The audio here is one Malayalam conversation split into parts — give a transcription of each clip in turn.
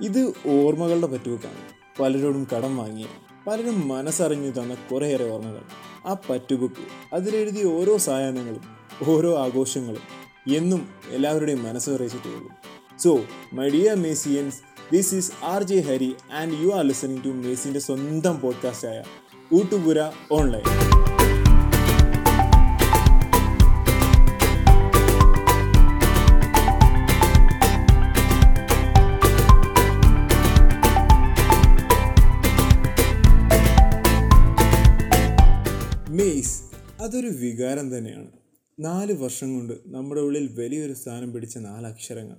ഇത് ഓർമ്മകളുടെ പറ്റുവെക്കാണ്. പലരോടും കടം വാങ്ങിയ പലരും മനസ്സറിഞ്ഞു തന്ന കുറേയേറെ ഓർമ്മകൾ. ആ പറ്റുബുക്ക് അതിലെഴുതിയ ഓരോ സായാഹ്നങ്ങളും ഓരോ ആഘോഷങ്ങളും എന്നും എല്ലാവരുടെയും മനസ്സ് അറിയിച്ചിട്ടുള്ളൂ so my dear Macians this is R J Hari and you are listening to മേസിന്റെ സ്വന്തം പോഡ്കാസ്റ്റായ ഊട്ടുപുര ഓൺലൈൻ അതൊരു വികാരം തന്നെയാണ്. നാല് വർഷം കൊണ്ട് നമ്മുടെ ഉള്ളിൽ വലിയൊരു സ്ഥാനം പിടിച്ച നാല് അക്ഷരങ്ങൾ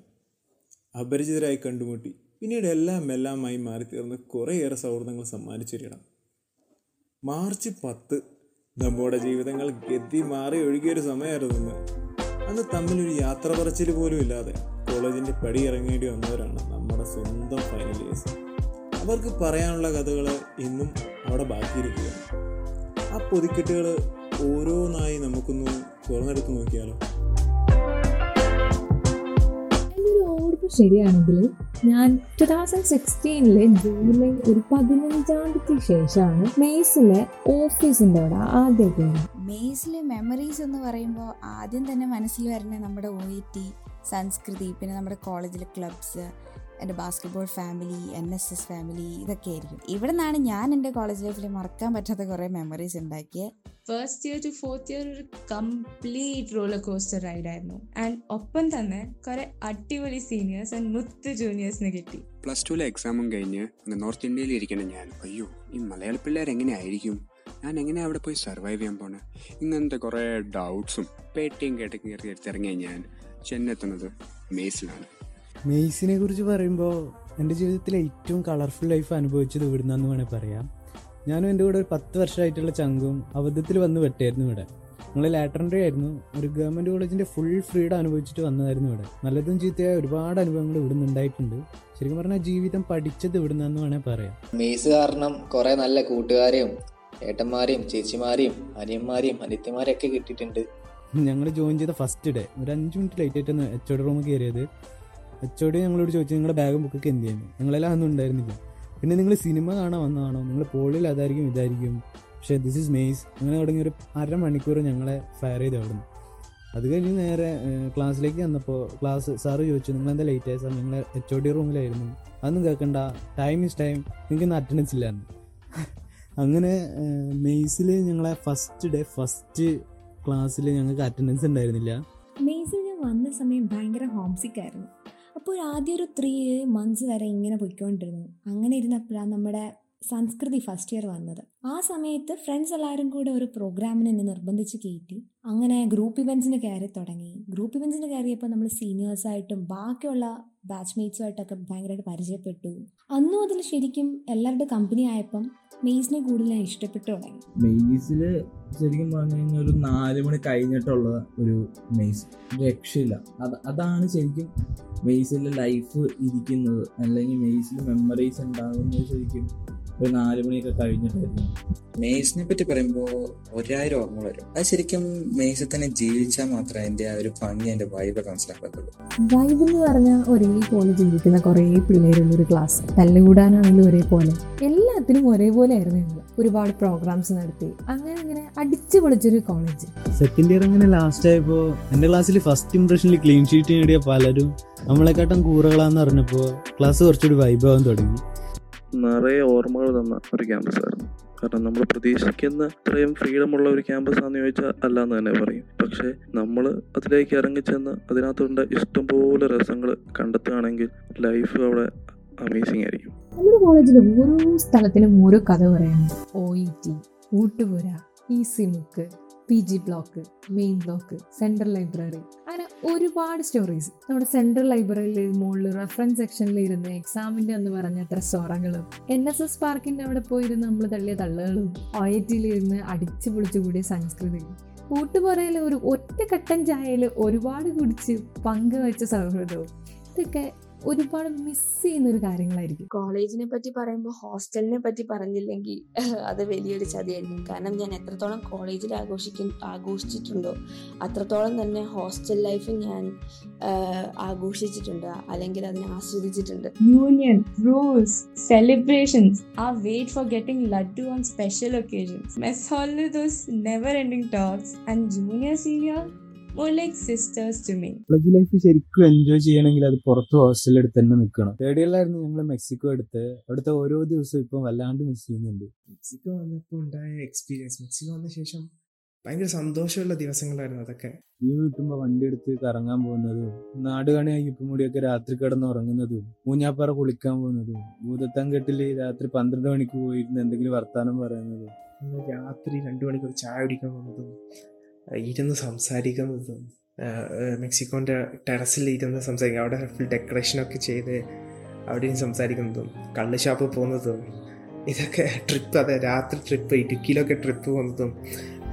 അപരിചിതരായി കണ്ടുമുട്ടി. പിന്നീട് എല്ലാം എല്ലാമായി മാറിത്തീർന്ന് കുറേയേറെ സൗഹൃദങ്ങൾ സമ്മാനിച്ചൊരിടം മാർച്ച് പത്ത് നമ്മുടെ ജീവിതങ്ങൾ ഗതി മാറി ഒഴുകിയൊരു സമയമായിരുന്നു അന്ന്. തമ്മിലൊരു യാത്ര പറച്ചിൽ പോലും ഇല്ലാതെ കോളേജിന്റെ പടി ഇറങ്ങേണ്ടി വന്നവരാണ് നമ്മുടെ സ്വന്തം ഫൈനൽ ഇയേഴ്സ് അവർക്ക് പറയാനുള്ള കഥകൾ ഇന്നും അവിടെ ബാക്കിയിരിക്കുകയാണ്. ആ പൊതിക്കെട്ടുകൾ ഓരോന്നായി നമുക്കൊന്ന് തുറന്നെടുത്ത് നോക്കിയാലോ? ശരിയാണെങ്കിൽ ഞാൻ ടു തൗസൻഡ് സിക്സ്റ്റീനിലെ ജൂലൈ ഒരു പതിനഞ്ചാം തീയതിക്ക് ശേഷമാണ് മെയ്സിലെ ഓഫീസിന്റെ അവിടെ ആദ്യമായിട്ട് മെയ്സിലെ മെമ്മറീസ് എന്ന് പറയുമ്പോൾ ആദ്യം തന്നെ മനസ്സിൽ വരുന്ന നമ്മുടെ ഒ ഇ ടി സംസ്കൃതി പിന്നെ നമ്മുടെ കോളേജിലെ ക്ലബ്സ് എന്റെ basketball family N S S family ഇതൊക്കെ ആയിരിക്കും. ഇവിടെ നിന്നാണ് ഞാൻ എന്റെ കോളേജ് ലൈഫിൽ മറക്കാൻ പറ്റാത്ത കുറേ മെമ്മറീസ് ഉണ്ടാക്കിയത് first year to fourth year ഒരു കംപ്ലീറ്റ് റോളർ കോസ്റ്റർ റൈഡ് ആയിരുന്നു. ആൻഡ് ഒപ്പം തന്നെ കുറെ അടിപൊളി സീനിയേഴ്സ് ആൻഡ് മുത്ത് ജൂനിയേഴ്സിന് കിട്ടി. പ്ലസ് ടുവിലെ എക്സാമും കഴിഞ്ഞ് നോർത്ത് ഇന്ത്യയിൽ ഇരിക്കണം ഞാൻ. അയ്യോ ഈ മലയാള പിള്ളേർ എങ്ങനെയായിരിക്കും ഞാൻ എങ്ങനെയാണ് അവിടെ പോയി സർവൈവ് ചെയ്യാൻ പോണേ? ഇങ്ങനത്തെ കുറേ ഡൗട്ട്സും പേട്ടിയും കേട്ട് കയറി എടുത്തിറങ്ങിയ ഞാൻ. ചെന്നെത്തുന്നത് മേസിലാണ് മെയ്സിനെ കുറിച്ച് പറയുമ്പോൾ എന്റെ ജീവിതത്തിൽ ഏറ്റവും കളർഫുൾ ലൈഫ് അനുഭവിച്ചത് ഇവിടുന്നെന്ന് വേണേൽ പറയാം. ഞാനും എന്റെ കൂടെ ഒരു പത്ത് വർഷമായിട്ടുള്ള ചങ്കും അബദ്ധത്തിൽ വന്ന് വെട്ടായിരുന്നു ഇവിടെ. ഞങ്ങൾ ലാറ്ററിന്റെ ആയിരുന്നു. ഒരു ഗവൺമെന്റ് കോളേജിന്റെ ഫുൾ ഫ്രീഡം അനുഭവിച്ചിട്ട് വന്നതായിരുന്നു ഇവിടെ. നല്ലതും ചീത്തയായ ഒരുപാട് അനുഭവങ്ങൾ ഇവിടുന്ന് ഉണ്ടായിട്ടുണ്ട്. ശരിക്കും പറഞ്ഞാൽ ജീവിതം പഠിച്ചത് ഇവിടുന്നെന്ന് വേണേൽ പറയാം. മെയ്സ് കാരണം കുറേ നല്ല കൂട്ടുകാരെയും ഏട്ടന്മാരെയും ചേച്ചിമാരെയും അനിയന്മാരെയും അനിത്യമാരെയും ഒക്കെ കിട്ടിയിട്ടുണ്ട്. ഞങ്ങൾ ജോയിൻ ചെയ്ത ഫസ്റ്റ് ഡേ ഒരു അഞ്ച് മിനിറ്റ് ലേറ്റ് ആയിട്ടാണ് എച്ച് റൂമിൽ കയറിയത്. ഡി ഞങ്ങളോട് ചോദിച്ചു നിങ്ങളുടെ ബാഗും ബുക്കൊക്കെ എന്ത് ചെയ്യുന്നു? ഞങ്ങളെല്ലാം ഒന്നും ഉണ്ടായിരുന്നില്ല? പിന്നെ നിങ്ങൾ സിനിമ കാണാൻ വന്നതാണോ? നിങ്ങൾ പോളിൽ അതായിരിക്കും ഇതായിരിക്കും. പക്ഷേ ദിസ് ഇസ് മെയ്സ് അങ്ങനെ തുടങ്ങി ഒരു അരമണിക്കൂർ ഞങ്ങളെ ഫയർ ചെയ്ത് അവിടുന്ന്. അത് കഴിഞ്ഞ് നേരെ ക്ലാസ്സിലേക്ക് വന്നപ്പോൾ ക്ലാസ് സാറ് ചോദിച്ചു നിങ്ങൾ എന്താ ലേറ്റ് ആയ സാർ നിങ്ങൾ എച്ച് ഒ ഡി റൂമിലായിരുന്നു. അതൊന്നും കേൾക്കണ്ട. ടൈം ഇസ് ടൈം നിങ്ങൾക്ക് ഇന്ന് അറ്റൻഡൻസ് ഇല്ലായിരുന്നു. അങ്ങനെ മെയ്സിൽ ഞങ്ങളെ ഫസ്റ്റ് ഡേ ഫസ്റ്റ് ക്ലാസ്സിൽ ഞങ്ങൾക്ക് അറ്റൻഡൻസ് ഉണ്ടായിരുന്നില്ല. മെയ്സിൽ ഞാൻ വന്ന സമയം ഭയങ്കര ഹോംസിക് ആയിരുന്നു. അപ്പോൾ ആദ്യം ഒരു ത്രീ മന്ത്സ് വരെ ഇങ്ങനെ പോയിക്കൊണ്ടിരുന്നു. അങ്ങനെ ഇരുന്നപ്പോഴാണ് നമ്മുടെ സംസ്കൃതി ഫസ്റ്റ് ഇയർ വന്നത്. ആ സമയത്ത് ഫ്രണ്ട്സ് എല്ലാവരും കൂടെ ഒരു പ്രോഗ്രാമിന് എന്നെ നിർബന്ധിച്ച് കയറ്റി. അങ്ങനെ ഗ്രൂപ്പ് ഇവൻസിന് കയറി തുടങ്ങി. ഗ്രൂപ്പ് ഇവൻസിന് കയറിയപ്പോൾ നമ്മൾ സീനിയേഴ്സായിട്ടും ബാക്കിയുള്ള ബാച്ച്മേറ്റ്സുമായിട്ടൊക്കെ ഭയങ്കരമായിട്ട് പരിചയപ്പെട്ടു. അന്നും അതിൽ ശരിക്കും എല്ലാവരുടെ കമ്പനി ആയപ്പം മെയ്സിനെ കൂടുതൽ ഇഷ്ടപ്പെട്ടു തുടങ്ങി. മെയ്സിൽ ശരിക്കും പറഞ്ഞു കഴിഞ്ഞാൽ ഒരു നാല് മണി കഴിഞ്ഞിട്ടുള്ള ഒരു മെയ്സ്. രക്ഷയില്ല. അത് അതാണ് ശരിക്കും മെയ്സിലെ ലൈഫ് ഇരിക്കുന്നത്. അല്ലെങ്കിൽ മെയ്സിൽ മെമ്മറീസ് ഉണ്ടാകുന്നത് ശരിക്കും ഒരു നാല് മണിയൊക്കെ കഴിഞ്ഞിട്ടായിരുന്നു. മെയ്സിനെ പറ്റി പറയുമ്പോൾ ഒരായിരം ഓർമ്മ വരും. അത് ശരിക്കും മെയ്സിൽ തന്നെ ജീവിച്ചാൽ മാത്രമേ അതിന്റെ ആ ഒരു ഭംഗി അതിന്റെ വൈബ് മനസ്സിലാക്കത്തുള്ളൂ. വൈബ് എന്ന് പറഞ്ഞാൽ ഒരേപോലെ ജീവിക്കുന്ന കുറേ പിള്ളേരുള്ള ഒരു ക്ലാസ് തല്ലുകൂടാനാണെങ്കിലും ഒരേപോലെ. എല്ലാത്തിനും ഒരേപോലെ ആയിരുന്നു ഞങ്ങൾ. ഒരുപാട് പ്രോഗ്രാംസ് നടത്തി. അങ്ങനെ അങ്ങനെ അടിച്ചു പൊളിച്ചൊരു കോളേജ് സെക്കൻഡ് ഇയർ അങ്ങനെ ലാസ്റ്റ് ആയപ്പോൾ എന്റെ ക്ലാസ്സിൽ ഫസ്റ്റ് ഇംപ്രഷനിൽ ക്ലീൻ ഷീറ്റ് നേടിയ പലരും നമ്മളെക്കാട്ടും കൂറകളാന്ന് പറഞ്ഞപ്പോൾ ക്ലാസ് കുറച്ചുകൂടി വൈബാവാൻ തുടങ്ങി. നിറയെ ഓർമ്മകൾ തന്ന ഒരു ക്യാമ്പസ് ആയിരുന്നു. കാരണം നമ്മൾ പ്രതീക്ഷിക്കുന്ന ഇത്രയും ഫ്രീഡം ഉള്ള ഒരു ക്യാമ്പസ് ആണെന്ന് ചോദിച്ചാൽ അല്ല എന്ന് തന്നെ പറയും. പക്ഷേ നമ്മൾ അതിലേക്ക് ഇറങ്ങിച്ചെന്ന് അതിനകത്തുണ്ട് ഇഷ്ടംപോലെ രസങ്ങൾ കണ്ടെത്തുകയാണെങ്കിൽ ലൈഫ് അവിടെ അമേസിങ് ആയിരിക്കും. നമ്മുടെ കോളേജിൽ ഓരോ സ്ഥലത്തിനും ഓരോ കഥ പറയാനുണ്ട് ഓ ഇ ടി ഊട്ടുപുര ഈസി മുക്ക് P G block main block central library അങ്ങനെ ഒരുപാട് സ്റ്റോറീസ് നമ്മുടെ സെൻട്രൽ ലൈബ്രറിയിൽ മുകളിൽ റെഫറൻസ് സെക്ഷനിൽ ഇരുന്ന് എക്സാമിന്റെ എന്ന് പറഞ്ഞ അത്ര സൊറകളും എൻ എസ് എസ് പാർക്കിന്റെ അവിടെ പോയിരുന്ന് നമ്മൾ തള്ളിയ തള്ളുകളും ഒ ഐ ടിയിലിരുന്ന് അടിച്ചു പൊളിച്ചു കൂടിയ സംസ്കൃതിയും കൂട്ടുപുറയിൽ ഒരു ഒറ്റ കട്ടൻ ചായയിൽ ഒരുപാട് കുടിച്ച് പങ്കുവെച്ച സൗഹൃദവും. ഇതൊക്കെ ഒരുപാട് മിസ് ചെയ്യുന്ന ഒരു കാര്യങ്ങളായിരിക്കും. കോളേജിനെ പറ്റി പറയുമ്പോൾ ഹോസ്റ്റലിനെ പറ്റി പറഞ്ഞില്ലെങ്കിൽ അത് വലിയൊരു ചതിയായിരിക്കും. കാരണം ഞാൻ എത്രത്തോളം കോളേജിൽ ആഘോഷിക്കും ആഘോഷിച്ചിട്ടുണ്ടോ അത്രത്തോളം തന്നെ ഹോസ്റ്റൽ ലൈഫ് ഞാൻ ആഘോഷിച്ചിട്ടുണ്ട്. അല്ലെങ്കിൽ അതിനെ ആസ്വദിച്ചിട്ടുണ്ട്. യൂണിയൻ റൂൾസ് സെലിബ്രേഷൻസ് ആ wait for getting laddu on special occasions. Mess ഹോളിൽ those never ending talks and junior senior, sisters to me. College life ശരിക്കും എൻജോയ് ചെയ്യണമെങ്കിൽ അത് പുറത്ത് ഹോസ്റ്റലിൽ എടുത്ത് തന്നെ നിൽക്കണം. തേർഡ് ഇയറിലായിരുന്നു ഞങ്ങൾ മെക്സിക്കോ എടുത്ത്. അവിടുത്തെ ഓരോ ദിവസവും ഇപ്പം വല്ലാണ്ട് മിസ് ചെയ്യുന്നുണ്ട്. മെക്സിക്കോ വന്നപ്പോൾ ഉണ്ടായ എക്സ്പീരിയൻസ് മെക്സിക്കോ വന്ന ശേഷം ഭയങ്കര സന്തോഷമുള്ള ദിവസങ്ങളായിരുന്നു അതൊക്കെ. ലീവ് കിട്ടുമ്പോൾ വണ്ടി എടുത്ത് കറങ്ങാൻ പോകുന്നതും നാട് കാണിയായി ഇപ്പം കൂടിയൊക്കെ രാത്രി കിടന്ന് ഉറങ്ങുന്നതും മൂഞ്ഞാപ്പാറ കുളിക്കാൻ പോകുന്നതും ഭൂതത്താൻകെട്ടിൽ രാത്രി പന്ത്രണ്ട് മണിക്ക് പോയിരുന്ന് എന്തെങ്കിലും വർത്താനം പറയുന്നതും. രാത്രി രണ്ടു മണിക്കൂർ ചായ കുടിക്കാൻ പോകുന്നതും ഇരുന്ന് സംസാരിക്കുന്നതും മെക്സിക്കോന്റെ ടെറസിൽ ഇരുന്ന് സംസാരിക്കും. അവിടെ ഫുൾ ഡെക്കറേഷനൊക്കെ ചെയ്ത് അവിടെ ഇരുന്ന് സംസാരിക്കുന്നതും കള്ള് ഷാപ്പ് പോകുന്നതും ഇതൊക്കെ ട്രിപ്പ് അതെ രാത്രി ട്രിപ്പ് ഇടുക്കിയിലൊക്കെ ട്രിപ്പ് പോകുന്നതും.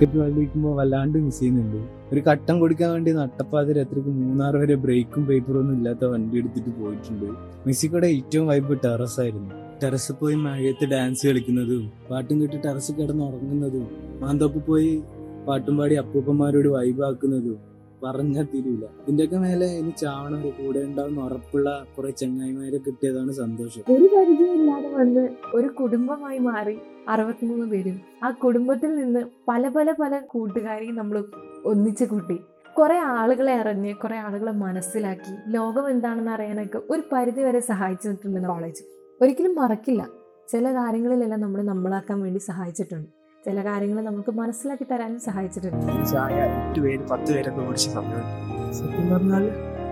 കളിക്കുമ്പോൾ വല്ലാണ്ട് മിസ് ചെയ്യുന്നുണ്ട്. ഒരു കട്ടം കൊടുക്കാൻ വേണ്ടി നട്ടപ്പാതിരി രാത്രിക്ക് മൂന്നാർ വരെ ബ്രേക്കും പേപ്പറും ഒന്നും ഇല്ലാത്ത വണ്ടി എടുത്തിട്ട് പോയിട്ടുണ്ട്. മെസ്സിക്കോടെ ഏറ്റവും വൈബ് ടെറസ് ആയിരുന്നു. ടെറസിൽ പോയി മഴയത്ത് ഡാൻസ് കളിക്കുന്നതും പാട്ടും കേട്ട് ടെറസ് കിടന്ന് ഉറങ്ങുന്നതും മാന്തോപ്പ് പോയി പാട്ടും പാടി അപ്പൂപ്പന്മാരോട് വൈബാക്കുന്നതും പറഞ്ഞാൽ തിരിയില്ല ഇതിന്റെയൊക്കെ മേലെ ഇനി ചാവണ ഒരു കൂടെ ഉണ്ടാവുന്ന ഉറപ്പുള്ള കുറെ ചങ്ങായിമാരെ കിട്ടിയതാണ് സന്തോഷം. ഒരു പരിചയമില്ലാതെ വന്ന് ഒരു കുടുംബമായി മാറി അറുപത്തിമൂന്ന് പേരും ആ കുടുംബത്തിൽ നിന്ന് പല പല പല കൂട്ടുകാരെയും നമ്മൾ ഒന്നിച്ചു കൂട്ടി. കുറെ ആളുകളെ അറിഞ്ഞ് കുറെ ആളുകളെ മനസ്സിലാക്കി. ലോകം എന്താണെന്ന് അറിയാനൊക്കെ ഒരു പരിധി വരെ സഹായിച്ചിട്ടുണ്ട് കോളേജ് ഒരിക്കലും മറക്കില്ല. ചില കാര്യങ്ങളിലെല്ലാം നമ്മൾ നമ്മളാക്കാൻ വേണ്ടി സഹായിച്ചിട്ടുണ്ട്. ചില കാര്യങ്ങൾ നമുക്ക് മനസ്സിലാക്കി തരാനും സഹായിച്ചിട്ടുണ്ട്. ചായ എട്ട് പേര് പത്ത് പേരൊക്കെ കുടിച്ച സമയമുണ്ട് സത്യം പറഞ്ഞാൽ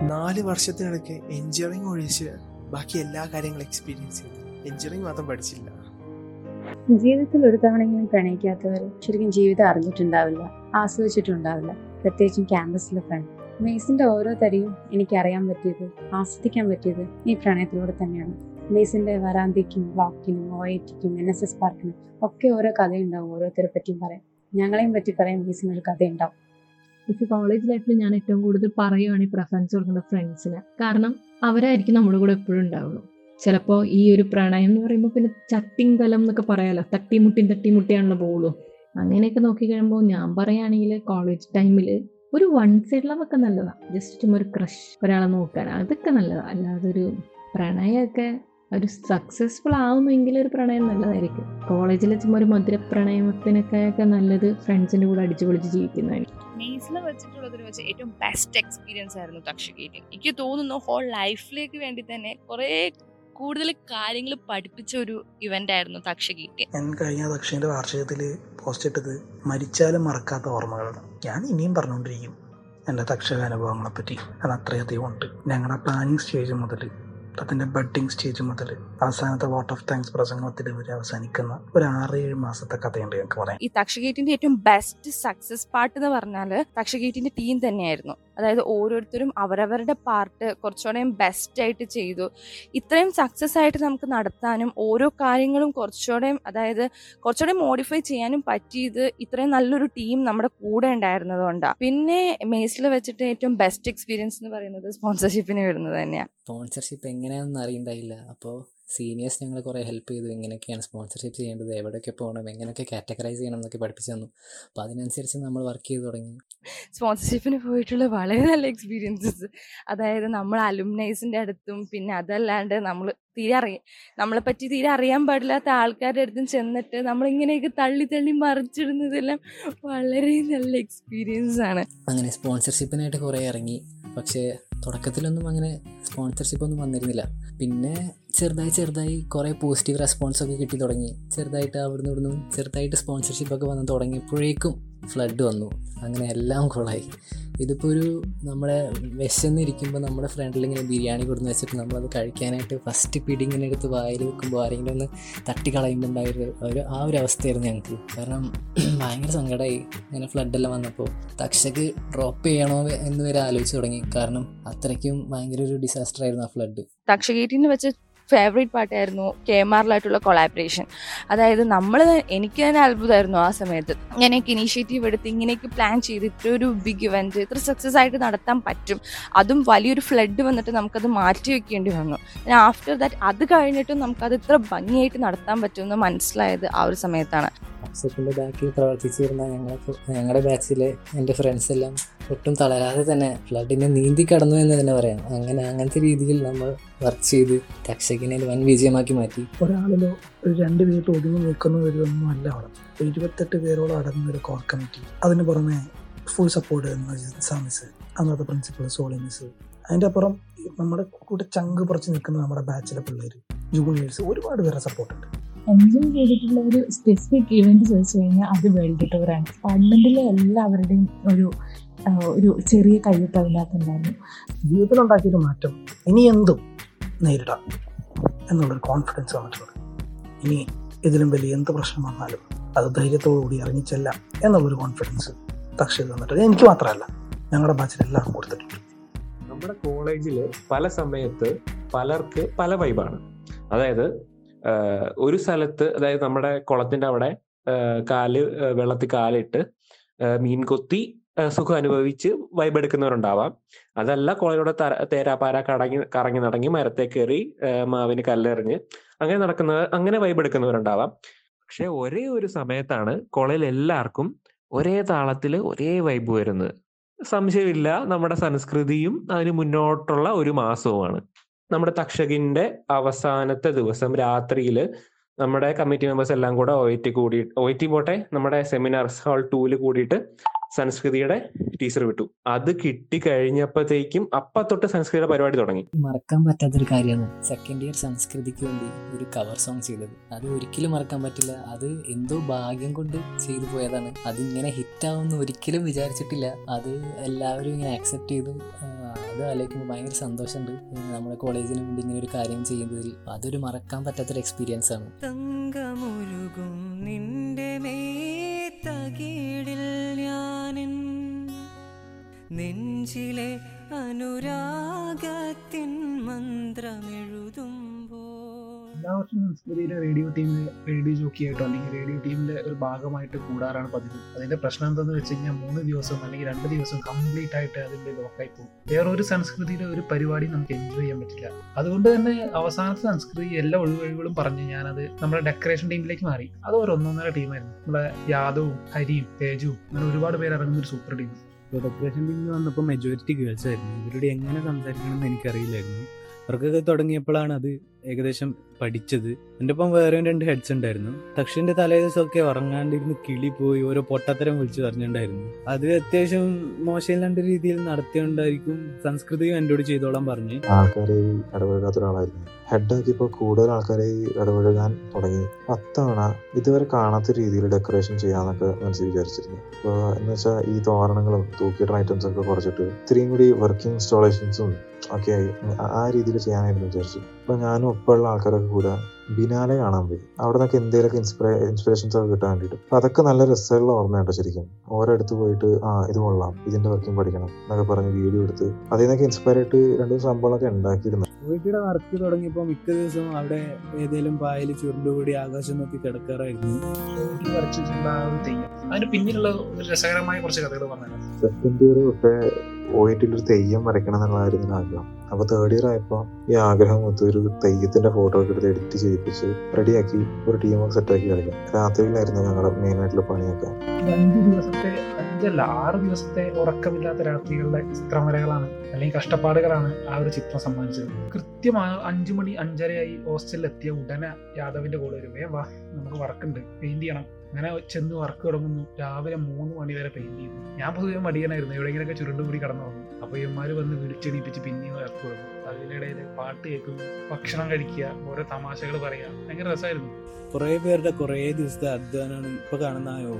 നാല് വർഷത്തിനിടയ്ക്ക് എഞ്ചിനീയറിംഗ് ഒഴിച്ച് ബാക്കി എല്ലാ കാര്യങ്ങളും എക്സ്പീരിയൻസ് ചെയ്തു. എഞ്ചിനീയറിംഗ് മാത്രം പഠിച്ചില്ല. ജീവിതത്തിൽ ഒരു തവണയെങ്കിലും പ്രണയിക്കാത്തവർ ശരിക്കും ജീവിതം അറിഞ്ഞിട്ടുണ്ടാവില്ല ആസ്വദിച്ചിട്ടുണ്ടാവില്ല. പ്രത്യേകിച്ചും ക്യാമ്പസിലെ ഫ്രണ്ട് മെയ്സിന്റെ ഓരോ തരിയും എനിക്കറിയാൻ പറ്റിയത് ആസ്വദിക്കാൻ പറ്റിയത് ഈ പ്രണയത്തിലൂടെ തന്നെയാണ്. മെയ്സിന്റെ വരാന്തിക്കും വാക്കിനും ഒ ഐ ടിക്കും എൻ എസ് എസ് പാർക്കിനും ഒക്കെ ഓരോ കഥയുണ്ടാവും ഓരോരുത്തരെ പറ്റിയും പറയാം. ഞങ്ങളെയും പറ്റി പറയാൻ മേസിന് ഒരു കഥയുണ്ടാവും. പക്ഷെ കോളേജ് ലൈഫിൽ ഞാൻ ഏറ്റവും കൂടുതൽ പറയുകയാണെങ്കിൽ പ്രിഫറൻസ് കൊടുക്കുന്ന ഫ്രണ്ട്സിന് കാരണം അവരായിരിക്കും നമ്മുടെ കൂടെ എപ്പോഴും ഉണ്ടാവുള്ളൂ. ചിലപ്പോൾ ഈ ഒരു പ്രണയം എന്ന് പറയുമ്പോൾ പിന്നെ ചട്ടിയും കലം എന്നൊക്കെ പറയാലോ? തട്ടിമുട്ടിയും തട്ടിമുട്ടിയാണല്ലോ പോകുള്ളൂ അങ്ങനെയൊക്കെ നോക്കിക്കഴിയുമ്പോൾ ഞാൻ പറയുകയാണെങ്കിൽ കോളേജ് ടൈമിൽ ഒരു വൺ സൈഡ് ലവ് നല്ലതാണ് ജസ്റ്റ് ഒരു ക്രഷ് ഒരാളെ നോക്കാൻ. അതൊക്കെ നല്ലതാണ് അല്ലാതെ ഒരു പ്രണയമൊക്കെ ഒരു സക്സസ്ഫുൾ ആവുമെങ്കിൽ ഒരു പ്രണയം നല്ലതായിരിക്കും. കോളേജിൽ ചുമ്മാ ഒരു മധുര പ്രണയത്തിനൊക്കെ ഒക്കെ നല്ലത് ഫ്രണ്ട്സിന്റെ കൂടെ അടിച്ചു പൊളിച്ച് ജീവിക്കുന്നതായിരിക്കും. മെയ്സിൽ വെച്ചിട്ടുള്ളതിൽ വെച്ച് ഏറ്റവും ബെസ്റ്റ് എക്സ്പീരിയൻസ് ആയിരുന്നു തക്ഷകേറ്റി എനിക്ക് തോന്നുന്നു ഹോൾ ലൈഫിലേക്ക് വേണ്ടി തന്നെ കുറേ കൂടുതൽ കാര്യങ്ങൾ പഠിപ്പിച്ച ഒരു ഇവന്റ് ആയിരുന്നു തക്ഷകീറ്റി ഞാൻ കഴിഞ്ഞ ദക്ഷിണന്റെ വാർഷികത്തിൽ പോസ്റ്റ് ഇട്ടത് മരിച്ചാലും മറക്കാത്ത ഓർമ്മകളാണ്. ഞാൻ ഇനിയും പറഞ്ഞുകൊണ്ടിരിക്കും എന്റെ തക്ഷക അനുഭവങ്ങളെ പറ്റി അത് അത്രയധികം ഉണ്ട്. ഞങ്ങളുടെ പ്ലാനിങ് സ്റ്റേജ് മുതൽ അതിന്റെ ബഡ്ഡിങ് സ്റ്റേജ് മുതൽ അവസാനത്തെ വാട്ട് ഓഫ് താങ്ക്സ് പ്രസംഗത്തിൽ വരെ അവസാനിക്കുന്ന ഒരു ആറ് ഏഴ് മാസത്തെ കഥയുണ്ട് ഞങ്ങൾക്ക് പറയാം ഈ തക്ഷഗേറ്റിന്റെ ഏറ്റവും ബെസ്റ്റ് സക്സസ് പാർട്ട് എന്ന് പറഞ്ഞാൽ തക്ഷഗേറ്റിന്റെ ടീം തന്നെയായിരുന്നു. അതായത് ഓരോരുത്തരും അവരവരുടെ പാർട്ട് കുറച്ചുകൂടെയും ബെസ്റ്റ് ആയിട്ട് ചെയ്തു. ഇത്രയും സക്സസ് ആയിട്ട് നമുക്ക് നടത്താനും ഓരോ കാര്യങ്ങളും കുറച്ചുകൂടെയും അതായത് കുറച്ചുകൂടെ മോഡിഫൈ ചെയ്യാനും പറ്റിയത് ഇത്രയും നല്ലൊരു ടീം നമ്മുടെ കൂടെ ഉണ്ടായിരുന്നത് കൊണ്ടാണ് പിന്നെ മേസിൽ വെച്ചിട്ട് ഏറ്റവും ബെസ്റ്റ് എക്സ്പീരിയൻസ് എന്ന് പറയുന്നത് സ്പോൺസർഷിപ്പിന് വരുന്നത് തന്നെയാണ് സ്പോൺസർഷിപ്പ് എങ്ങനെയാണെന്ന് അറിയണ്ടായില്ല. അപ്പോൾ സീനിയേഴ്സ് ഞങ്ങൾ കുറേ ഹെൽപ്പ് ചെയ്തു. എങ്ങനെയൊക്കെയാണ് സ്പോൺസർഷിപ്പ് ചെയ്യേണ്ടത്? എവിടെയൊക്കെ പോകണം? എങ്ങനെയൊക്കെ കാറ്റഗറൈസ് ചെയ്യണം എന്നൊക്കെ പഠിപ്പിച്ചു തന്നു. അപ്പോൾ അതിനനുസരിച്ച് നമ്മൾ വർക്ക് ചെയ്ത് തുടങ്ങി. സ്പോൺസർഷിപ്പിന് പോയിട്ടുള്ള വളരെ നല്ല എക്സ്പീരിയൻസസ് അതായത് നമ്മൾ അലുമിനൈസിന്റെ അടുത്തും പിന്നെ അതല്ലാണ്ട് നമ്മൾ തീരെ അറിയാം നമ്മളെ പറ്റി തീരെ അറിയാൻ പാടില്ലാത്ത ആൾക്കാരുടെ അടുത്തും ചെന്നിട്ട് നമ്മളിങ്ങനെയൊക്കെ തള്ളി തള്ളി മറിച്ചിടുന്നതെല്ലാം വളരെ നല്ല എക്സ്പീരിയൻസ് ആണ്. അങ്ങനെ സ്പോൺസർഷിപ്പിനായിട്ട് കുറേ ഇറങ്ങി. പക്ഷേ തുടക്കത്തിലൊന്നും അങ്ങനെ സ്പോൺസർഷിപ്പ് ഒന്നും വന്നിരുന്നില്ല. പിന്നെ ചെറുതായി ചെറുതായി കുറേ പോസിറ്റീവ് റെസ്പോൺസ് ഒക്കെ കിട്ടി തുടങ്ങി. ചെറുതായിട്ട് അവിടുന്ന് ഇവിടുന്ന് ചെറുതായിട്ട് സ്പോൺസർഷിപ്പ് ഒക്കെ വന്ന് തുടങ്ങിയപ്പോഴേക്കും ഫ്ലഡ് വന്നു. അങ്ങനെ എല്ലാം കൊളായി ഇതിപ്പോൾ ഒരു നമ്മളെ വിശന്നിരിക്കുമ്പോൾ നമ്മുടെ ഫ്രണ്ടിൽ ഇങ്ങനെ ബിരിയാണി കൊടുന്ന് വെച്ചിട്ട് നമ്മളത് കഴിക്കാനായിട്ട് ഫസ്റ്റ് പിടി ഇങ്ങനെ എടുത്ത് വായിൽ വെക്കുമ്പോൾ ആരെങ്കിലും ഒന്ന് തട്ടി കളയുമ്പോൾ ഉണ്ടായൊരു ഒരു ആ ഒരു അവസ്ഥയായിരുന്നു ഞങ്ങൾക്ക് കാരണം ഭയങ്കര സങ്കടമായി ഇങ്ങനെ ഫ്ലഡെല്ലാം വന്നപ്പോൾ തക്ഷക്ക് ഡ്രോപ്പ് ചെയ്യണോ എന്ന് വരെ ആലോചിച്ച് തുടങ്ങി. കാരണം അത്രയ്ക്കും ഭയങ്കര ഒരു ഡിസാസ്റ്റർ ആയിരുന്നു ആ ഫ്ലഡ് തക്ഷഗേറ്റിന് വെച്ച് ഫേവറേറ്റ് പാട്ടായിരുന്നു കെ എം ആറിലായിട്ടുള്ള കൊളാബറേഷൻ അതായത് നമ്മൾ എനിക്ക് തന്നെ അത്ഭുതമായിരുന്നു ആ സമയത്ത്. ഇങ്ങനെയൊക്കെ ഇനീഷ്യേറ്റീവ് എടുത്ത് ഇങ്ങനെയൊക്കെ പ്ലാൻ ചെയ്ത് ഇത്ര ഒരു ബിഗ് ഇവന്റ് ഇത്ര സക്സസ് ആയിട്ട് നടത്താൻ പറ്റും. അതും വലിയൊരു ഫ്ലഡ് വന്നിട്ട് നമുക്കത് മാറ്റി വെക്കേണ്ടി വന്നു. ആഫ്റ്റർ ദാറ്റ് അത് കഴിഞ്ഞിട്ടും നമുക്കത് ഇത്ര ഭംഗിയായിട്ട് നടത്താൻ പറ്റുമെന്ന് മനസ്സിലായത് ആ ഒരു സമയത്താണ്. ബാക്കിൽ പ്രവർത്തിച്ചിരുന്ന ഞങ്ങളെ ഞങ്ങളുടെ ബാച്ചിലെ എന്റെ ഫ്രണ്ട്സ് എല്ലാം ഒട്ടും തളരാതെ തന്നെ ഫ്ലഡിനെ നീന്തി കടന്നു എന്ന് തന്നെ പറയാം. അങ്ങനെ അങ്ങനത്തെ രീതിയിൽ നമ്മൾ വർക്ക് ചെയ്ത് തക്ഷകിനെ വൻ വിജയമാക്കി മാറ്റി. ഒരാളിലോ ഒരു രണ്ട് പേര് ഒതുങ്ങി നിൽക്കുന്ന ഒരു ഒന്നും അല്ല അവിടെ ഇരുപത്തെട്ട് പേരോളം അടങ്ങുന്ന ഒരു കോർ കമ്മിറ്റി അതിന് പുറമെ ഫുൾ സപ്പോർട്ട് സാമിസ് അന്നത്തെ പ്രിൻസിപ്പൽ സോളി മിസ്. അതിന്റെ അപ്പുറം നമ്മുടെ കൂടെ ചങ്ക് പറിച്ച് നിൽക്കുന്ന നമ്മുടെ ബാച്ചിലെ പിള്ളേർ ജൂനിയേഴ്സ് ഒരുപാട് പേരെ സപ്പോർട്ട് ഉണ്ട്. എൻജോയ് ചെയ്തിട്ടുള്ള ഒരു സ്പെസിഫിക് ഇവന്റ് ചോദിച്ചു കഴിഞ്ഞാൽ അത് വേൾഡ് ടൂറാണ് ഡിപ്പാർട്ട്മെന്റിലെ എല്ലാവരുടെയും ഒരു ഒരു ചെറിയ കയ്യൊപ്പ് അതിനകത്തുണ്ടായിരുന്നു. ജീവിതത്തിൽ ഉണ്ടാക്കിയൊരു മാറ്റം. ഇനി എന്തും നേരിടാം എന്നുള്ളൊരു കോൺഫിഡൻസ് വന്നിട്ടുണ്ട്. ഇനി ഇതിലും വലിയ എന്ത് പ്രശ്നം വന്നാലും അത് ധൈര്യത്തോടുകൂടി ഇറങ്ങിച്ചെല്ലാം എന്നുള്ളൊരു കോൺഫിഡൻസ് തക്ഷയിൽ തന്നിട്ടുണ്ട്. എനിക്ക് മാത്രമല്ല ഞങ്ങളുടെ ബാച്ചിൽ എല്ലാവർക്കും കൊടുത്തിട്ടുണ്ട്. നമ്മുടെ കോളേജിൽ പല സമയത്ത് പലർക്ക് പല വൈബാണ് അതായത് ഒരു സ്ഥലത്ത് അതായത് നമ്മുടെ കുളത്തിന്റെ അവിടെ കാൽ വെള്ളത്തിൽ കാലിട്ട് മീൻ കൊത്തി സുഖം അനുഭവിച്ച് വൈബ് എടുക്കുന്നവരുണ്ടാവാം. അതല്ല കോളേജിലൂടെ തേരാപ്പാര കടങ്ങി കറങ്ങി നടങ്ങി മരത്തെ കയറി മാവിന് കല്ലെറിഞ്ഞ് അങ്ങനെ നടക്കുന്ന അങ്ങനെ വൈബ് എടുക്കുന്നവരുണ്ടാവാം. പക്ഷെ ഒരേ ഒരു സമയത്താണ് കോളേജിൽ എല്ലാവർക്കും ഒരേ താളത്തിൽ ഒരേ വൈബ് വരുന്നത്. സംശയമില്ല നമ്മുടെ സംസ്കൃതിയും അതിന് മുന്നോട്ടുള്ള ഒരു മാസവുമാണ്. നമ്മുടെ തക്ഷകിന്റെ അവസാനത്തെ ദിവസം രാത്രിയിൽ നമ്മുടെ കമ്മിറ്റി മെമ്പേഴ്സ് എല്ലാം കൂടെ ഒ ടി കൂടി ഒ ടി പോട്ടെ നമ്മുടെ സെമിനാർ ഹാൾ ടൂൽ കൂടിയിട്ട് സംസ്കൃതിയുടെ ടീച്ചർ വിട്ടു. അത് കിട്ടി കഴിഞ്ഞപ്പോഴത്തേക്കും അപ്പ തൊട്ട് സംസ്കൃതിയുടെ പരിപാടി തുടങ്ങി. മറക്കാൻ പറ്റാത്തൊരു കാര്യമാണ്. സെക്കൻഡ് ഇയർ സംസ്കൃതിക്ക് വേണ്ടി ഒരു കവർ സോങ് ചെയ്തത്. അത് ഒരിക്കലും മറക്കാൻ പറ്റില്ല. അത് എന്തോ ഭാഗ്യം കൊണ്ട് ചെയ്തു പോയതാണ്. അതിങ്ങനെ ഹിറ്റാവുമെന്ന് ഒരിക്കലും വിചാരിച്ചിട്ടില്ല. അത് എല്ലാവരും ഇങ്ങനെ ആക്സെപ്റ്റ് ചെയ്തു. അത് ആലോചിക്കുമ്പോൾ ഭയങ്കര സന്തോഷമുണ്ട്. നമ്മുടെ കോളേജിന് വേണ്ടി ഇങ്ങനെ ഒരു കാര്യം ചെയ്യുന്നതിൽ. അതൊരു മറക്കാൻ പറ്റാത്തൊരു എക്സ്പീരിയൻസ് ആണ്. തങ്കമുരുകും നിന്റെ മേ ഞാനിൻ നെഞ്ചിലെ അനുരാഗത്തിൻ മന്ത്രമെഴുതുമ്പോൾ എല്ലാ വർഷവും റേഡിയോ ടീമിലെ റേഡിയോ ജോക്കിയായിട്ടോ അല്ലെങ്കിൽ റേഡിയോ ടീമിന്റെ ഒരു ഭാഗമായിട്ട് കൂടാറാണ് പതിവ്. അതിന്റെ പ്രശ്നം എന്താണെന്ന് വെച്ച് കഴിഞ്ഞാൽ മൂന്ന് ദിവസം അല്ലെങ്കിൽ രണ്ട് ദിവസം കംപ്ലീറ്റ് ആയിട്ട് അതിന്റെ ലോക്കായി പോകും. വേറെ ഒരു സംസ്കൃതിയിലെ ഒരു പരിപാടി നമുക്ക് എൻജോയ് ചെയ്യാൻ പറ്റില്ല. അതുകൊണ്ട് തന്നെ അവസാനത്തെ സംസ്കൃതി എല്ലാ ഒഴിവഴികളും പറഞ്ഞ് ഞാനത് നമ്മുടെ ഡെക്കറേഷൻ ടീമിലേക്ക് മാറി. അത് ഒരു ഒന്നൊന്നര ടീമായിരുന്നു നമ്മുടെ യാദവും ഹരിയും തേജുവും അങ്ങനെ ഒരുപാട് പേര് ഇറങ്ങുന്ന ഒരു സൂപ്പർ ടീം ഡെക്കറേഷൻ ടീമിൽ വന്നപ്പോൾ മെജോറിറ്റി ഗേൾസ് ആയിരുന്നു. ഇവരോട് എങ്ങനെ സംസാരിക്കണം എന്ന് എനിക്കറിയില്ലായിരുന്നു. അവർക്കൊക്കെ തുടങ്ങിയപ്പോഴാണ് അത് ഏകദേശം പഠിച്ചത്. എന്റെ ഒപ്പം വേറെ രണ്ട് ഹെഡ്സ് ഉണ്ടായിരുന്നു. തക്ഷന്റെ തലേ ദിവസമൊക്കെ ഉറങ്ങാണ്ടിരുന്ന് കിളി പോയി ഓരോ പൊട്ടത്തരം വിളിച്ചു പറഞ്ഞിട്ടുണ്ടായിരുന്നു. അത് അത്യാവശ്യം മോശമില്ലാണ്ട് രീതിയിൽ നടത്തിയോണ്ടായിരിക്കും സംസ്കൃതിയും എന്നോട് ചെയ്തോളാൻ പറഞ്ഞു. ആൾക്കാരെ ഇടപഴകാത്ത കൂടുതൽ ആൾക്കാരെ ഇടപഴകാൻ തുടങ്ങി. പത്തവണ ഇതുവരെ കാണാത്ത രീതിയിൽ ഡെക്കറേഷൻ ചെയ്യാന്നൊക്കെ മനസ്സിൽ വിചാരിച്ചിരുന്നു. അപ്പോൾ എന്ന് വെച്ചാൽ ഈ തോരണങ്ങളും തൂക്കിയിടുന്ന ഐറ്റംസ് ഒക്കെ കുറച്ചിട്ട് ഇത്രയും കൂടി വർക്കിംഗ് ഇൻസ്റ്റാളേഷൻസും ഒക്കെ ആ രീതിയിൽ ചെയ്യാനായിരുന്നു വിചാരിച്ചു അപ്പൊ ഞാനും ഒപ്പമുള്ള ആൾക്കാരൊക്കെ കൂടെ ബിനാലെ കാണാൻ പോയി. അവിടെ നിന്നൊക്കെ എന്തെങ്കിലുമൊക്കെ ഇൻസ്പിറേ ഇൻസ്പിറേഷൻസ് ഒക്കെ കിട്ടാൻ വേണ്ടിയിട്ട്. അപ്പൊ അതൊക്കെ നല്ല രസമുള്ള ഓർമ്മയുണ്ട് ശരിക്കും. ഓരോ അടുത്ത് പോയിട്ട് ആ ഇത് കൊള്ളാം ഇതിന്റെ വർക്കിംഗ് പഠിക്കണം എന്നൊക്കെ പറഞ്ഞ് വീഡിയോ എടുത്ത് അതിൽ നിന്നൊക്കെ ഇൻസ്പയർ ആയിട്ട് രണ്ടു മൂന്ന് സംഭവങ്ങളൊക്കെ ഉണ്ടാക്കിയിരുന്നു. വീട്ടിയുടെ വർക്ക് തുടങ്ങിയപ്പോൾ മിക്ക ദിവസവും അവിടെ ഏതെങ്കിലും പായൽ ചുരുണ്ടുകൂടി ആകാശം നോക്കി കിടക്കാറായിരുന്നു. അതിന് പിന്നിലുള്ള രസകരമായ കുറച്ച് കഥകൾ പറഞ്ഞു സെക്കൻഡ് ഇയർ തൊട്ടേ പോയിട്ടിൽ ഒരു തെയ്യം വരയ്ക്കണം എന്നുള്ളതായിരുന്നു ആഗ്രഹം. അപ്പൊ തേർഡ് ഇയർ ആയപ്പോ ഈ ആഗ്രഹം മൊത്തം ഒരു തെയ്യത്തിന്റെ ഫോട്ടോ ഒക്കെ എടുത്ത് എഡിറ്റ് ചെയ്യിപ്പിച്ച് റെഡിയാക്കി ഒരു ടീം ഒക്കെ സെറ്റ് ആക്കി കളിക്കാം രാത്രിയിലായിരുന്നു ഞങ്ങളുടെ മെയിൻ ആയിട്ടുള്ള പണിയൊക്കെ. അഞ്ച് ദിവസത്തെ അഞ്ചല്ല ആറ് ദിവസത്തെ ഉറക്കമില്ലാത്ത രാത്രികളുടെ ചിത്രവരകളാണ് അല്ലെങ്കിൽ കഷ്ടപ്പാടുകളാണ് ആ ഒരു ചിത്രം സമ്മാനിച്ചത്. കൃത്യമായ അഞ്ചു മണി അഞ്ചരയായി ഹോസ്റ്റലിൽ എത്തിയ ഉടനെ യാദവിന്റെ കൂടെ വരും. വാ നമുക്ക് വർക്കുണ്ട് പെയിന്റ് ചെയ്യണം. അങ്ങനെ ചെന്ന് വർക്ക് തുടങ്ങുന്നു. രാവിലെ മൂന്ന് മണി വരെ പെയിന്റ് ചെയ്യുന്നു. ഞാൻ പൊതുവെ മടിയനായിരുന്നു. എവിടെയെങ്കിലൊക്കെ ചുരുണ്ടുകൂടി കടന്നു വന്നു അപ്പൊ ഇവന്മാര് വന്ന് വിളിച്ചെണീപ്പിച്ച് പിന്നെയും വർക്ക് തുടങ്ങും. അതിനിടയിൽ പാട്ട് കേൾക്കുന്നു. ഭക്ഷണം കഴിക്കുക. ഓരോ തമാശകൾ പറയുക. ഭയങ്കര രസമായിരുന്നു. കുറേ പേരുടെ കുറേ ദിവസത്തെ അധ്വാനമാണ് ഇപ്പൊ കാണുന്ന ആ ഒ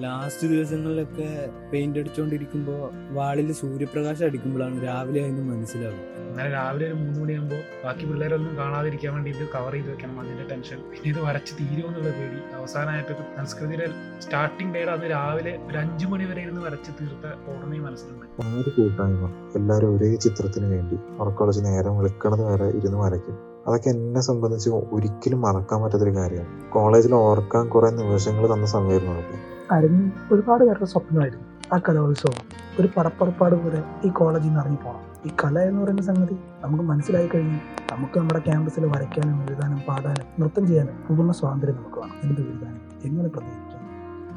ലാസ്റ്റ് ദിവസങ്ങളിലൊക്കെ പെയിന്റ് അടിച്ചുകൊണ്ടിരിക്കുമ്പോൾ വാളിൽ സൂര്യപ്രകാശം അടിക്കുമ്പോഴാണ് രാവിലെ അതിന് മനസ്സിലാവും അങ്ങനെ രാവിലെ ഒരു മൂന്ന് മണിയാകുമ്പോൾ ബാക്കി പിള്ളേരൊന്നും കാണാതിരിക്കാൻ വേണ്ടി ഇത് കവർ ചെയ്ത് വെക്കണം അതിന്റെ ടെൻഷൻ പിന്നെ ഇത് വരച്ച് തീരുമെന്നുള്ള പേടി. അവസാനമായിട്ട് സംസ്കൃതിയുടെ സ്റ്റാർട്ടിംഗ് ഡേ അത് രാവിലെ ഒരു അഞ്ചു മണി വരെ ഇരുന്ന് വരച്ച് തീർത്ത ഓർമ്മയും മനസ്സിലുണ്ട് ഒരു കൂട്ടായ്മ. എല്ലാവരും ഒരേ ചിത്രത്തിന് വേണ്ടി. ഉറക്കളച്ച് നേരം വിളിക്കണത് വരെ ഇരുന്ന് വരയ്ക്കും. അതൊക്കെ എന്നെ സംബന്ധിച്ച് ഒരിക്കലും മറക്കാൻ പറ്റാത്തൊരു കാര്യമാണ്. കോളേജിൽ ഓർക്കാൻ കുറെ നിമിഷങ്ങൾ തന്ന സമയമായിരുന്നു അതൊക്കെ അരങ്ങ് ഒരുപാട് പേരുടെ സ്വപ്നമായിരുന്നു ആ കലോത്സവം. ഒരു പടപ്പുറപ്പാട് പോലെ ഈ കോളേജിൽ നിന്ന് ഇറങ്ങിപ്പോണം ഈ കല എന്ന് പറയുന്ന സംഗതി നമുക്ക് മനസ്സിലായി കഴിഞ്ഞാൽ നമുക്ക് നമ്മുടെ ക്യാമ്പസിൽ വരയ്ക്കാനും എഴുതാനും പാടാനും നൃത്തം ചെയ്യാനും പൂർണ സ്വാതന്ത്ര്യം നമുക്ക് വേണം. എന്ത് എഴുതാനും എങ്ങനെ പ്രതികരിക്കാം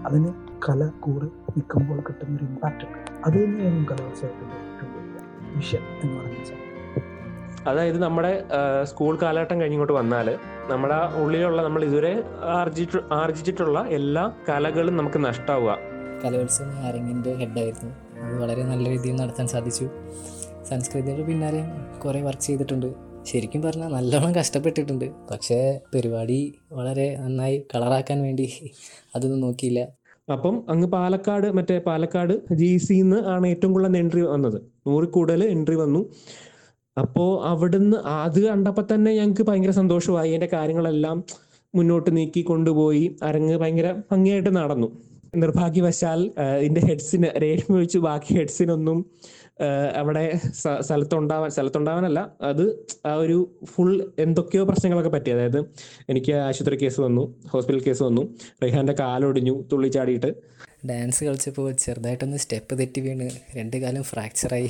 അതിന് കല കൂടെ നിൽക്കുമ്പോൾ കിട്ടുന്ന ഒരു ഇമ്പാക്റ്റ് ഉണ്ട് അത് തന്നെയായിരുന്നു കലോത്സവത്തിന്റെ വിഷയം എന്ന് പറയുന്ന അതായത് നമ്മുടെ സ്കൂൾ കാലഘട്ടം കഴിഞ്ഞിങ്ങോട്ട് വന്നാൽ നമ്മുടെ ഉള്ളിലുള്ള നമ്മൾ ഇതുവരെ ആർജിച്ചു ആർജിച്ചിട്ടുള്ള എല്ലാ കലകളും നമുക്ക് നഷ്ടാവുക. കലോത്സവം അരങ്ങിന്റെ ഹെഡായിരുന്നു അത് വളരെ നല്ല രീതിയിൽ നടത്താൻ സാധിച്ചു. സംസ്കൃതിയുടെ പിന്നാലെ കുറേ വർക്ക് ചെയ്തിട്ടുണ്ട്. ശരിക്കും പറഞ്ഞാൽ നല്ലോണം കഷ്ടപ്പെട്ടിട്ടുണ്ട്. പക്ഷേ പരിപാടി വളരെ നന്നായി കളറാക്കാൻ വേണ്ടി അതൊന്നും നോക്കിയില്ല. അപ്പം അങ്ങ് പാലക്കാട് മറ്റേ പാലക്കാട് ജി സിന്ന് ആണ് ഏറ്റവും കൂടുതൽ എൻട്രി വന്നത്. നൂറിൽ കൂടുതൽ എൻട്രി വന്നു. അപ്പോൾ അവിടുന്ന് അത് കണ്ടപ്പോ തന്നെ ഞങ്ങൾക്ക് ഭയങ്കര സന്തോഷമായി. എന്റെ കാര്യങ്ങളെല്ലാം മുന്നോട്ട് നീക്കി കൊണ്ടുപോയി. അരങ്ങ് ഭയങ്കര ഭംഗിയായിട്ട് നടന്നു. നിർഭാഗ്യവശാൽ ഇതിന്റെ ഹെഡ്സിന് രേഷ്മ ഒഴിച്ച് ബാക്കി ഹെഡ്സിനൊന്നും അവിടെ സ്ഥലത്തുണ്ടാവാൻ സ്ഥലത്തുണ്ടാവാനല്ല അത് ആ ഒരു ഫുൾ എന്തൊക്കെയോ പ്രശ്നങ്ങളൊക്കെ പറ്റി. അതായത് എനിക്ക് ആശുപത്രി കേസ് വന്നു ഹോസ്പിറ്റൽ കേസ് വന്നു. റെഹാന്റെ കാലൊടിഞ്ഞു തുള്ളിച്ചാടിയിട്ട് ഡാൻസ് കളിച്ചപ്പോൾ ചെറുതായിട്ടൊന്ന് സ്റ്റെപ്പ് തെറ്റി വീണ്. രണ്ട് കാലം ഫ്രാക്ചറായി.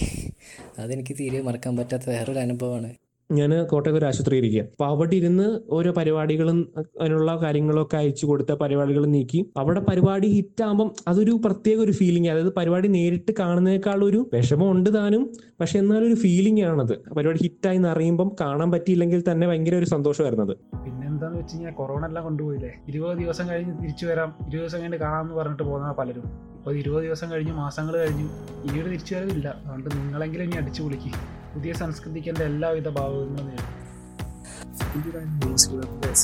അതെനിക്ക് തീരെ മറക്കാൻ പറ്റാത്ത വേറൊരു അനുഭവമാണ് ഞാൻ കോട്ടയത്ത് ഒരു ആശുപത്രി ഇരിക്കുക അപ്പൊ അവിടെ ഇരുന്ന് ഓരോ പരിപാടികളും അതിനുള്ള കാര്യങ്ങളൊക്കെ അയച്ചു കൊടുത്ത പരിപാടികൾ നീക്കി. അവിടെ പരിപാടി ഹിറ്റ് ആകുമ്പം അതൊരു പ്രത്യേക ഒരു ഫീലിംഗ് അതായത് പരിപാടി നേരിട്ട് കാണുന്നതിനേക്കാൾ ഒരു വിഷമം ഉണ്ട് താനും. പക്ഷെ എന്നാലും ഒരു ഫീലിംഗ് ആണത്. പരിപാടി ഹിറ്റായി എന്ന് അറിയുമ്പം കാണാൻ പറ്റിയില്ലെങ്കിൽ തന്നെ ഭയങ്കര ഒരു സന്തോഷമായിരുന്നത്. പിന്നെ എന്താന്ന് വെച്ച് കഴിഞ്ഞാൽ കൊറോണ എല്ലാം കൊണ്ടുപോയില്ലേ? ഇരുപത് ദിവസം കഴിഞ്ഞ് തിരിച്ചു വരാം. ഇരുപത് ദിവസം കഴിഞ്ഞ് കാണാമെന്ന് പറഞ്ഞിട്ട് പോകുന്ന പലരും. ഇപ്പോൾ ഇരുപത് ദിവസം കഴിഞ്ഞു മാസങ്ങൾ കഴിഞ്ഞു ഈ ഒരു തിരിച്ചു വരവില്ല അതുകൊണ്ട് നിങ്ങളെങ്കിലും ഇനി അടിച്ചു പൊളിക്കുക പുതിയ സംസ്കൃതിക്ക് എന്റെ എല്ലാവിധ ഭാവങ്ങളും നേടും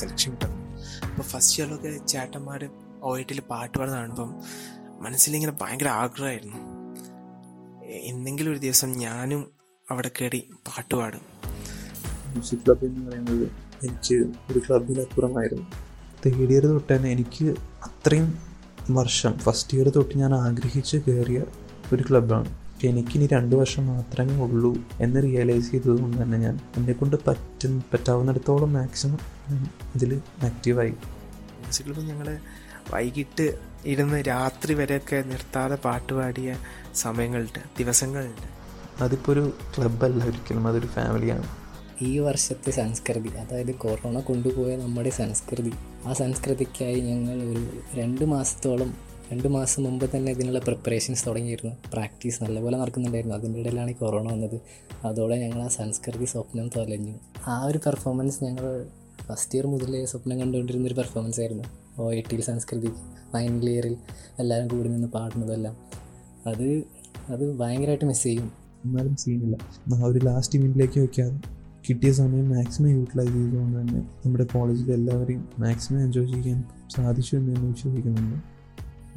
സെലക്ഷൻ കിട്ടുന്നത്. അപ്പോൾ ഫസ്റ്റ് ഇയറിലൊക്കെ ചേട്ടന്മാർ ഒ ഐ ടിയിൽ പാട്ട് പാടുന്ന കാണുമ്പം മനസ്സിലിങ്ങനെ ഭയങ്കര ആഗ്രഹമായിരുന്നു. എന്തെങ്കിലും ഒരു ദിവസം ഞാനും അവിടെ കയറി പാട്ട് പാടും. മ്യൂസിക് ക്ലബ് എന്ന് പറയുന്നത് എനിക്ക് ഒരു ക്ലബിനപ്പുറമായിരുന്നു തേർഡ് ഇയർ തൊട്ട് തന്നെ എനിക്ക് അത്രയും വർഷം ഫസ്റ്റ് ഇയർ തൊട്ട് ഞാൻ ആഗ്രഹിച്ച് കയറിയ ഒരു ക്ലബ്ബാണ് എനിക്കിനി രണ്ട് വർഷം മാത്രമേ ഉള്ളൂ എന്ന് റിയലൈസ് ചെയ്തതുകൊണ്ട് തന്നെ ഞാൻ എന്നെക്കൊണ്ട് പറ്റും പറ്റാവുന്നിടത്തോളം മാക്സിമം ഇതിൽ ആക്റ്റീവായി ക്ലബ്ബ് ഞങ്ങൾ വൈകിട്ട് ഇരുന്ന് രാത്രി വരെയൊക്കെ നിർത്താതെ പാട്ട് പാടിയ സമയങ്ങളുണ്ട് ദിവസങ്ങളുണ്ട്. അതിപ്പോൾ ഒരു ക്ലബ്ബല്ല ഒരിക്കലും അതൊരു ഫാമിലിയാണ് ഈ വർഷത്തെ സംസ്കൃതി അതായത് കൊറോണ കൊണ്ടുപോയ നമ്മുടെ സംസ്കൃതി ആ സംസ്കൃതിക്കായി ഞങ്ങൾ ഒരു രണ്ട് മാസത്തോളം രണ്ട് മാസം മുമ്പ് തന്നെ ഇതിനുള്ള പ്രിപ്പറേഷൻസ് തുടങ്ങിയിരുന്നു. പ്രാക്ടീസ് നല്ലപോലെ നടക്കുന്നുണ്ടായിരുന്നു. അതിന്റെ ഇടയിലാണ് ഈ കൊറോണ വന്നത്. അതോടെ ഞങ്ങൾ ആ സംസ്കൃതി സ്വപ്നം തൊലഞ്ഞു. ആ ഒരു പെർഫോമൻസ് ഞങ്ങൾ ഫസ്റ്റ് ഇയർ മുതലേ സ്വപ്നം കണ്ടുകൊണ്ടിരുന്ന ഒരു പെർഫോമൻസ് ആയിരുന്നു. O A T Samskriti final ഇയറിൽ എല്ലാവരും കൂടി നിന്ന് പാടുന്നതെല്ലാം. അത് അത് ഭയങ്കരമായിട്ട് മിസ് ചെയ്യും. എന്നാലും സീനില്ല ആ ഒരു ലാസ്റ്റ് ഇവന്റിലേക്ക് വയ്ക്കാതെ കിട്ടിയ സമയം മാക്സിമം യൂട്ടിലൈസ് ചെയ്തുകൊണ്ട് തന്നെ നമ്മുടെ കോളേജിൽ എല്ലാവരെയും മാക്സിമം എൻജോയ് ചെയ്യാൻ സാധിച്ചു എന്ന് ഞാൻ വിശ്വസിക്കുന്നുണ്ട്.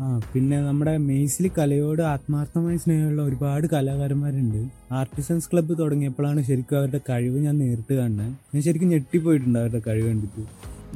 ആ പിന്നെ നമ്മുടെ മെയ്സിൽ കലയോട് ആത്മാർത്ഥമായി സ്നേഹമുള്ള ഒരുപാട് കലാകാരന്മാരുണ്ട്. ആർട്ടിസൻസ് ക്ലബ്ബ് തുടങ്ങിയപ്പോഴാണ് ശരിക്കും അവരുടെ കഴിവ് ഞാൻ നേരിട്ട് കാണുന്നത് ഞാൻ ശരിക്കും ഞെട്ടിപ്പോയിട്ടുണ്ട് അവരുടെ കഴിവ് കണ്ടിട്ട്.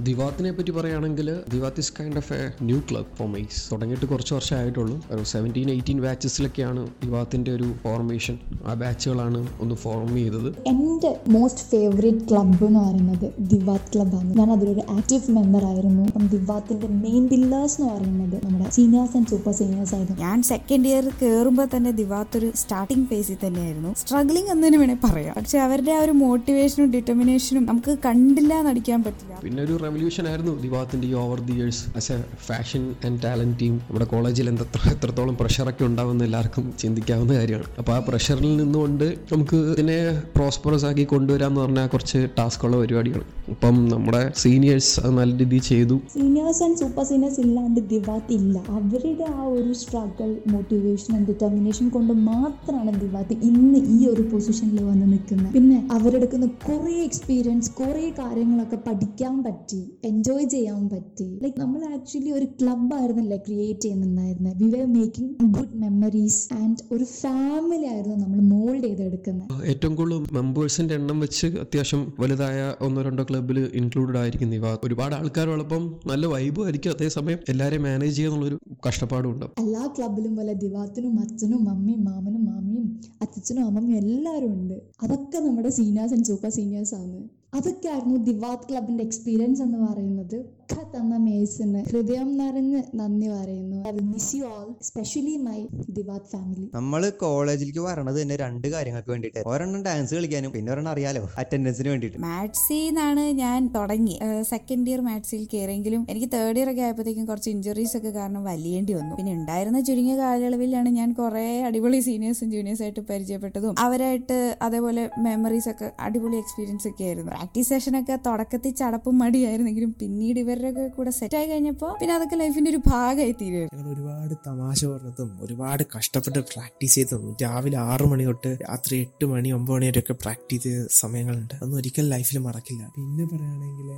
ദിവാത്തിനെ പറ്റി പറയുകയാണെങ്കിൽ Diwath is kind of a new club for MACE തുടങ്ങിയിട്ട് കുറച്ച് വർഷമായിട്ടുള്ളൂ. ഒരു സെവന്റീൻ എയ്റ്റീൻ ബാച്ചസിലൊക്കെയാണ് ദിവാത്തിന്റെ ഒരു ഫോർമേഷൻ ആ ബാച്ചുകളാണ് ഒന്ന് ഫോം ചെയ്തത്. എന്റെ മോസ്റ്റ് ഫേവറേറ്റ് ക്ലബ്ബ് എന്ന് പറയുന്നത് ദിവാത്ത് ക്ലബ്ബാണ് ഞാൻ അതിലൊരു ആക്റ്റീവ് മെമ്പർ ആയിരുന്നു. അപ്പം ദിവാത്തിന്റെ മെയിൻ പില്ലേഴ്സ് എന്ന് പറയുന്നത് നമ്മുടെ സീനിയേഴ്സ് ആൻഡ് സൂപ്പർ സീനിയേഴ്സ് ആയിരുന്നു. ഞാൻ സെക്കൻഡ് ഇയർ കയറുമ്പോൾ തന്നെ ദിവാത്ത് ഒരു സ്റ്റാർട്ടിംഗ് ഫേസിൽ തന്നെയായിരുന്നു. സ്ട്രഗ്ലിംഗ് എന്ന് തന്നെ വേണേൽ പറയാം. പക്ഷെ അവരുടെ ആ ഒരു മോട്ടിവേഷനും ഡിറ്റർമിനേഷനും നമുക്ക് കണ്ടില്ല നടിക്കാൻ പറ്റില്ല. പിന്നെ ഒരു റെവല്യൂഷൻ ആയിരുന്നു ദിവാത്തിന്റെ ഈ over the years as a fashion and talent team നമ്മുടെ കോളേജിൽ എന്തത്ര എത്രത്തോളം പ്രഷറൊക്കെ ഉണ്ടാവുമെന്ന് എല്ലാവർക്കും ചിന്തിക്കാവുന്ന കാര്യമാണ്. അപ്പോൾ ആ പ്രഷറിൽ നിന്നുകൊണ്ട് നമുക്ക് ഇതിനെ പ്രോസ്പെറസ് ആക്കി കൊണ്ടുവരാമെന്ന് പറഞ്ഞാൽ കുറച്ച് ടാസ്കുള്ള പരിപാടിയാണ് ഇപ്പം നമ്മുടെ സീനിയേഴ്സ് നല്ല രീതിയിൽ ചെയ്തു. സീനിയേഴ്സ് ആൻഡ് സൂപ്പർ സീനിയേഴ്സ് ഇല്ലാണ്ട് ദിവാത്ത് ഇല്ല. അവരുടെ ആ ഒരു സ്ട്രഗിൾ മോട്ടിവേഷൻ ആൻഡ് ഡിറ്റർമിനേഷൻ കൊണ്ട് മാത്രമാണ് ദിവാത്ത് ഇന്ന് ഈ ഒരു പൊസിഷനിൽ വന്ന് നിൽക്കുന്നത്. പിന്നെ അവരെടുക്കുന്ന കുറേ എക്സ്പീരിയൻസ് കുറേ കാര്യങ്ങളൊക്കെ പഠിക്കാൻ പറ്റി. എൻജോയ് ചെയ്യാൻ പറ്റി. ലൈക്ക് നമ്മൾ ആക്ച്വലി ഒരു ക്ലബ് ആയിരുന്നല്ലേ create ചെയ്യുന്നുണ്ടായിരുന്നത് we were making good memories and ഒരു ഫാമിലി ആയിരുന്നു നമ്മൾ മോൾഡ് ചെയ്തെടുക്കുന്നത് ഏറ്റവും കൂടുതൽ മെമ്പേഴ്സിന്റെ എണ്ണം വെച്ച് അത്യാവശ്യം വലുതായ ഒന്നോ രണ്ടോ ക്ലബ്ബിൽ ഇൻക്ലൂഡഡ് ആയിരിക്കും ഇവ. ഒരുപാട് ആൾക്കാരുള്ളപ്പം നല്ല വൈബും ആയിരിക്കും. അതേസമയം എല്ലാവരെയും മാനേജ് ചെയ്യാന്നുള്ളൊരു കഷ്ടപ്പാടും ഉണ്ട്. എല്ലാ ക്ലബിലും പോലെ ദിവാത്തിനും അച്ഛനും മമ്മിയും മാമനും മാമിയും അച്ഛനും അമ്മയും എല്ലാവരും ഉണ്ട്. അതൊക്കെ നമ്മുടെ സീനിയേഴ്സ് ആൻഡ് സൂപ്പർ സീനിയേഴ്സ് ആണ്. അതൊക്കെയായിരുന്നു ദിവാത് ക്ലബിന്റെ എക്സ്പീരിയൻസ് എന്ന് പറയുന്നത്. ഒക്കെ തന്ന മേസിന് ഹൃദയം നിറഞ്ഞ് നന്ദി പറയുന്നു. I will miss you all specially my Diwath family നമ്മൾ കോളേജിലേക്ക് വരണത് തന്നെ രണ്ട് കാര്യങ്ങൾക്ക് വേണ്ടിയിട്ട് ഒരെണ്ണം ഡാൻസ് കളിക്കാനും പിന്നെ ഒരെണ്ണം അറിയാലോ അറ്റൻഡൻസിന് വേണ്ടിയിട്ട്. മാത്സിന്നാണ് ഞാൻ തുടങ്ങി. സെക്കൻഡ് ഇയർ മാത്സിൽ കയറിയെങ്കിലും എനിക്ക് തേർഡ് ഇയർ ഒക്കെ ആയപ്പോഴത്തേക്കും കുറച്ച് ഇഞ്ചുറീസ് ഒക്കെ കാരണം വലിയേണ്ടി വന്നു. പിന്നെ ഉണ്ടായിരുന്ന ചുരുങ്ങിയ കാലയളവിലാണ് ഞാൻ കുറെ അടിപൊളി സീനിയേഴ്സും ജൂനിയേഴ്സ് ആയിട്ട് പരിചയപ്പെട്ടതും അവരായിട്ട് അതേപോലെ മെമ്മറീസ് ഒക്കെ അടിപൊളി എക്സ്പീരിയൻസ് ഒക്കെ ആയിരുന്നു. പ്രാക്ടീസ് സെഷനൊക്കെ തുടക്കത്തിൽ ചടപ്പും മടിയായിരുന്നെങ്കിലും പിന്നീട് ഇവരുടെ കൂടെ സെറ്റ് ആയി കഴിഞ്ഞപ്പോൾ പിന്നെ അതൊക്കെ ലൈഫിന്റെ ഒരു ഭാഗമായി ഞങ്ങൾ ഒരുപാട് തമാശ പറഞ്ഞതും ഒരുപാട് കഷ്ടപ്പെട്ട് പ്രാക്ടീസ് ചെയ്തതും രാവിലെ ആറു മണി തൊട്ട് രാത്രി എട്ട് മണി ഒമ്പത് മണി വരെയൊക്കെ പ്രാക്ടീസ് ചെയ്ത സമയങ്ങളുണ്ട്. അതൊന്നും ഒരിക്കലും ലൈഫിൽ മറക്കില്ല. പിന്നെ പറയുകയാണെങ്കിൽ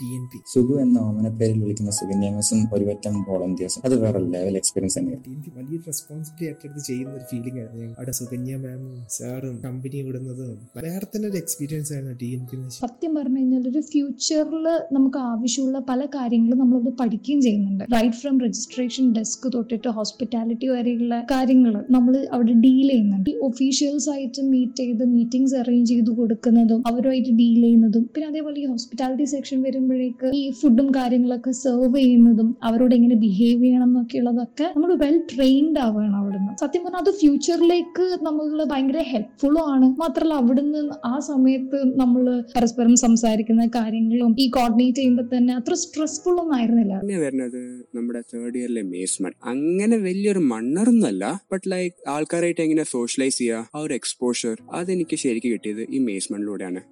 ടി എൻ പി സുഖു എന്ന ഓമനപ്പേരിൽ വിളിക്കുന്ന സുകന്യാമസും ഒരുപറ്റം വോളണ്ടിയേഴ്സും അത് വേറെ ലെവൽ എക്സ്പീരിയൻസ് തന്നെയാണ്. ടി എൻ പി വലിയൊരു റെസ്പോൺസിബിലിറ്റി ഏറ്റെടുത്ത് ചെയ്യുന്ന ഒരു ഫീലിംഗ് ആയിരുന്നു ഞങ്ങൾ അവിടെ സുകന്യ മാമും സാറും കമ്പനി വിടുന്നതും വേറെ തന്നെ ഒരു എക്സ്പീരിയൻസ് ആയിരുന്നു ടി എൻ പി സത്യം പറഞ്ഞു കഴിഞ്ഞാൽ ഒരു ഫ്യൂച്ചറിൽ നമുക്ക് ആവശ്യമുള്ള പല കാര്യങ്ങളും നമ്മളത് പഠിക്കുകയും ചെയ്യുന്നുണ്ട്. റൈറ്റ് ഫ്രം രജിസ്ട്രേഷൻ ഡെസ്ക് തൊട്ടിട്ട് ഹോസ്പിറ്റാലിറ്റി വരെയുള്ള കാര്യങ്ങൾ നമ്മൾ അവിടെ ഡീൽ ചെയ്യുന്നുണ്ട്. ഈ ഒഫീഷ്യൽസ് ആയിട്ട് മീറ്റ് ചെയ്ത് മീറ്റിംഗ്സ് അറേഞ്ച് ചെയ്ത് കൊടുക്കുന്നതും അവരുമായിട്ട് ഡീൽ ചെയ്യുന്നതും പിന്നെ അതേപോലെ ഈ ഹോസ്പിറ്റാലിറ്റി സെക്ഷൻ വരുമ്പോഴേക്ക് ഈ ഫുഡും കാര്യങ്ങളൊക്കെ സെർവ് ചെയ്യുന്നതും അവരോട് എങ്ങനെ ബിഹേവ് ചെയ്യണം എന്നൊക്കെയുള്ളതൊക്കെ നമ്മൾ വെൽ ട്രെയിൻഡ് ആവുകയാണ് അവിടുന്ന്. സത്യം പറഞ്ഞാൽ അത് ഫ്യൂച്ചറിലേക്ക് നമ്മൾ ഭയങ്കര ഹെൽപ്ഫുള്ളും ആണ്. മാത്രമല്ല അവിടുന്ന് ആ സമയത്ത് നമ്മൾ പരസ്പരം സംസാരിക്കുന്ന കാര്യങ്ങളും ഈ കോർഡിനേറ്റ് ചെയ്യുമ്പോൾ തന്നെ അത്ര സ്ട്രെസ്ഫുൾ ഒന്നും ആയിരുന്നില്ല. വരുന്നത്? നമ്മുടെ തേർഡ് ഇയറിലെ മേസ്മെന്റ് അങ്ങനെ വലിയൊരു മണ്ണറൊന്നുമല്ല ബട്ട് ലൈക്ക് ആൾക്കാരായിട്ട് എങ്ങനെ സോഷ്യലൈസ് ചെയ്യുക ആ ഒരു എക്സ്പോഷർ അതെനിക്ക് ശരിക്കും കിട്ടിയത് ഈ മേസ്മെന്റിലൂടെയാണ്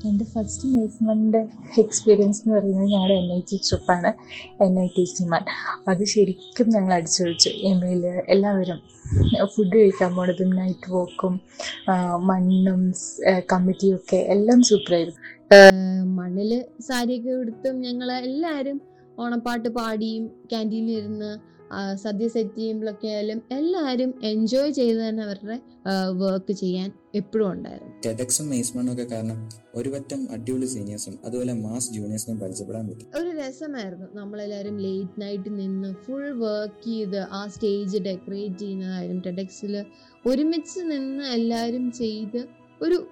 എന്റെ ഫസ്റ്റ് പ്ലേസ്മെന്റ് എക്സ്പീരിയൻസ് എന്ന് പറയുന്നത് ഞങ്ങളുടെ എൻ ഐ ടി ട്രിപ്പാണ് എൻ ഐ ടി സിമാൻ അത് ശരിക്കും ഞങ്ങൾ അടിച്ചൊഴിച്ചു എം എയിൽ എല്ലാവരും ഫുഡ് കഴിക്കാൻ പോണതും നൈറ്റ് വോക്കും മണ്ണും കമ്മിറ്റിയും ഒക്കെ എല്ലാം സൂപ്പറായിരുന്നു മണ്ണിൽ സാരിയൊക്കെ ഉടുത്തും ഞങ്ങൾ എല്ലാവരും ഓണപ്പാട്ട് പാടിയും ക്യാന്റീനിൽ ഇരുന്ന് സദ്യ സെറ്റ് ചെയ്യുമ്പോഴൊക്കെ ആയാലും എല്ലാവരും എൻജോയ് ചെയ്ത് തന്നെ അവരുടെ വർക്ക് ചെയ്യാൻ എപ്പോഴും ഉണ്ടായിരുന്നു. ടെഡക്സും മേസ്മണ്ണും ഒക്കെ കാരണം ഒരുപറ്റം അടിപൊളി സീനിയേഴ്സും അതുപോലെ മാസ് ജൂനിയേഴ്സിനെയും പരിചയപ്പെടാൻ പറ്റി. ഒരു രസമായിരുന്നു. നമ്മളെല്ലാവരും ലേറ്റ് നൈറ്റ് നിന്ന് ഫുൾ വർക്ക് ചെയ്ത് ആ സ്റ്റേജ് ഡെക്കറേറ്റ് ചെയ്യുന്നതായാലും ടെഡക്സിൽ ഒരുമിച്ച് നിന്ന് എല്ലാവരും ചെയ്ത് ഒരു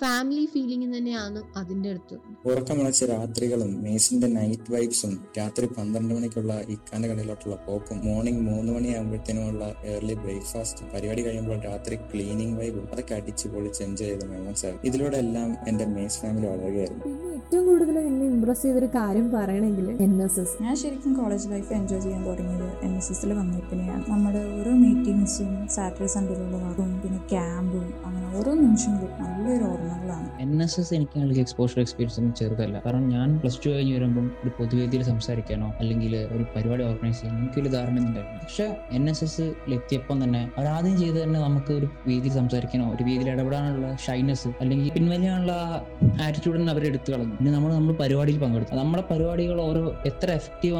ഫാമിലി ഫീലിംഗ് തന്നെയാണ് അതിന്റെ അടുത്ത്. ഉറക്കമണച്ച രാത്രികളും മേസിന്റെ നൈറ്റ് വൈബ്സും രാത്രി പന്ത്രണ്ട് മണിക്കുള്ള ഇക്കാന്റെ കടയിലോട്ടുള്ള പോക്കും മോർണിംഗ് മൂന്ന് മണിയാകുമ്പോഴത്തേനുമുള്ള ഏർലി ബ്രേക്ക്ഫാസ്റ്റ് പരിപാടി കഴിയുമ്പോൾ രാത്രി ക്ലീനിങ് വൈബും അതൊക്കെ അടിച്ച് പൊളിച്ച് എൻജോയ് ചെയ്ത മെമ്മൻസ് ആയിരുന്നു ഇതിലൂടെ എല്ലാം എന്റെ മേസ് ഫാമിലി വളരുകയായിരുന്നു. ഏറ്റവും കൂടുതൽ എന്നെ ഇമ്പ്രസ് ചെയ്തൊരു കാര്യം പറയണമെങ്കിൽ എൻ എസ് എസ് ഞാൻ ശരിക്കും കോളേജ് ലൈഫ് എൻജോയ് ചെയ്യാൻ തുടങ്ങിയത് എൻ എസ് എസിൽ വന്നപ്പോഴാണ് നമ്മുടെ ഓരോ മീറ്റിംഗ്സും സാറ്റർഡേ സൺഡേയിലുള്ള വർക്കും പിന്നെ ക്യാമ്പും അങ്ങനെ ഓരോ നിമിഷങ്ങളും നല്ലൊരു ഓർമ്മകളാണ്. എൻ എസ് എസ് എനിക്ക് നൽകിയ എക്സ്പോഷർ എക്സ്പീരിയൻസ് ഒന്നും ചെറുതല്ല. കാരണം ഞാൻ പ്ലസ് ടു കഴിഞ്ഞ് വരുമ്പോൾ ഒരു പൊതുവേദിയിൽ സംസാരിക്കാനോ അല്ലെങ്കിൽ ഒരു പരിപാടി ഓർഗനൈസ് ചെയ്യാനോ എനിക്ക് വലിയ ധാരണ ഉണ്ടായിരുന്നു പക്ഷെ എൻ എസ് എസ് എത്തിയപ്പം തന്നെ അവരാദ്യം ചെയ്ത് തന്നെ നമുക്ക് ഒരു വേദിയിൽ സംസാരിക്കാനോ ഒരു വേദിയിൽ ഇടപെടാനുള്ള ഷൈനസ് അല്ലെങ്കിൽ പിൻവലിയാനുള്ള ആറ്റിറ്റ്യൂഡിന് അവർ എടുത്തു കളഞ്ഞു. പിന്നെ നമ്മൾ നമ്മൾ പരിപാടിയിൽ പങ്കെടുത്തു. നമ്മുടെ പരിപാടികൾ ഓരോ എത്ര എഫക്റ്റീവ്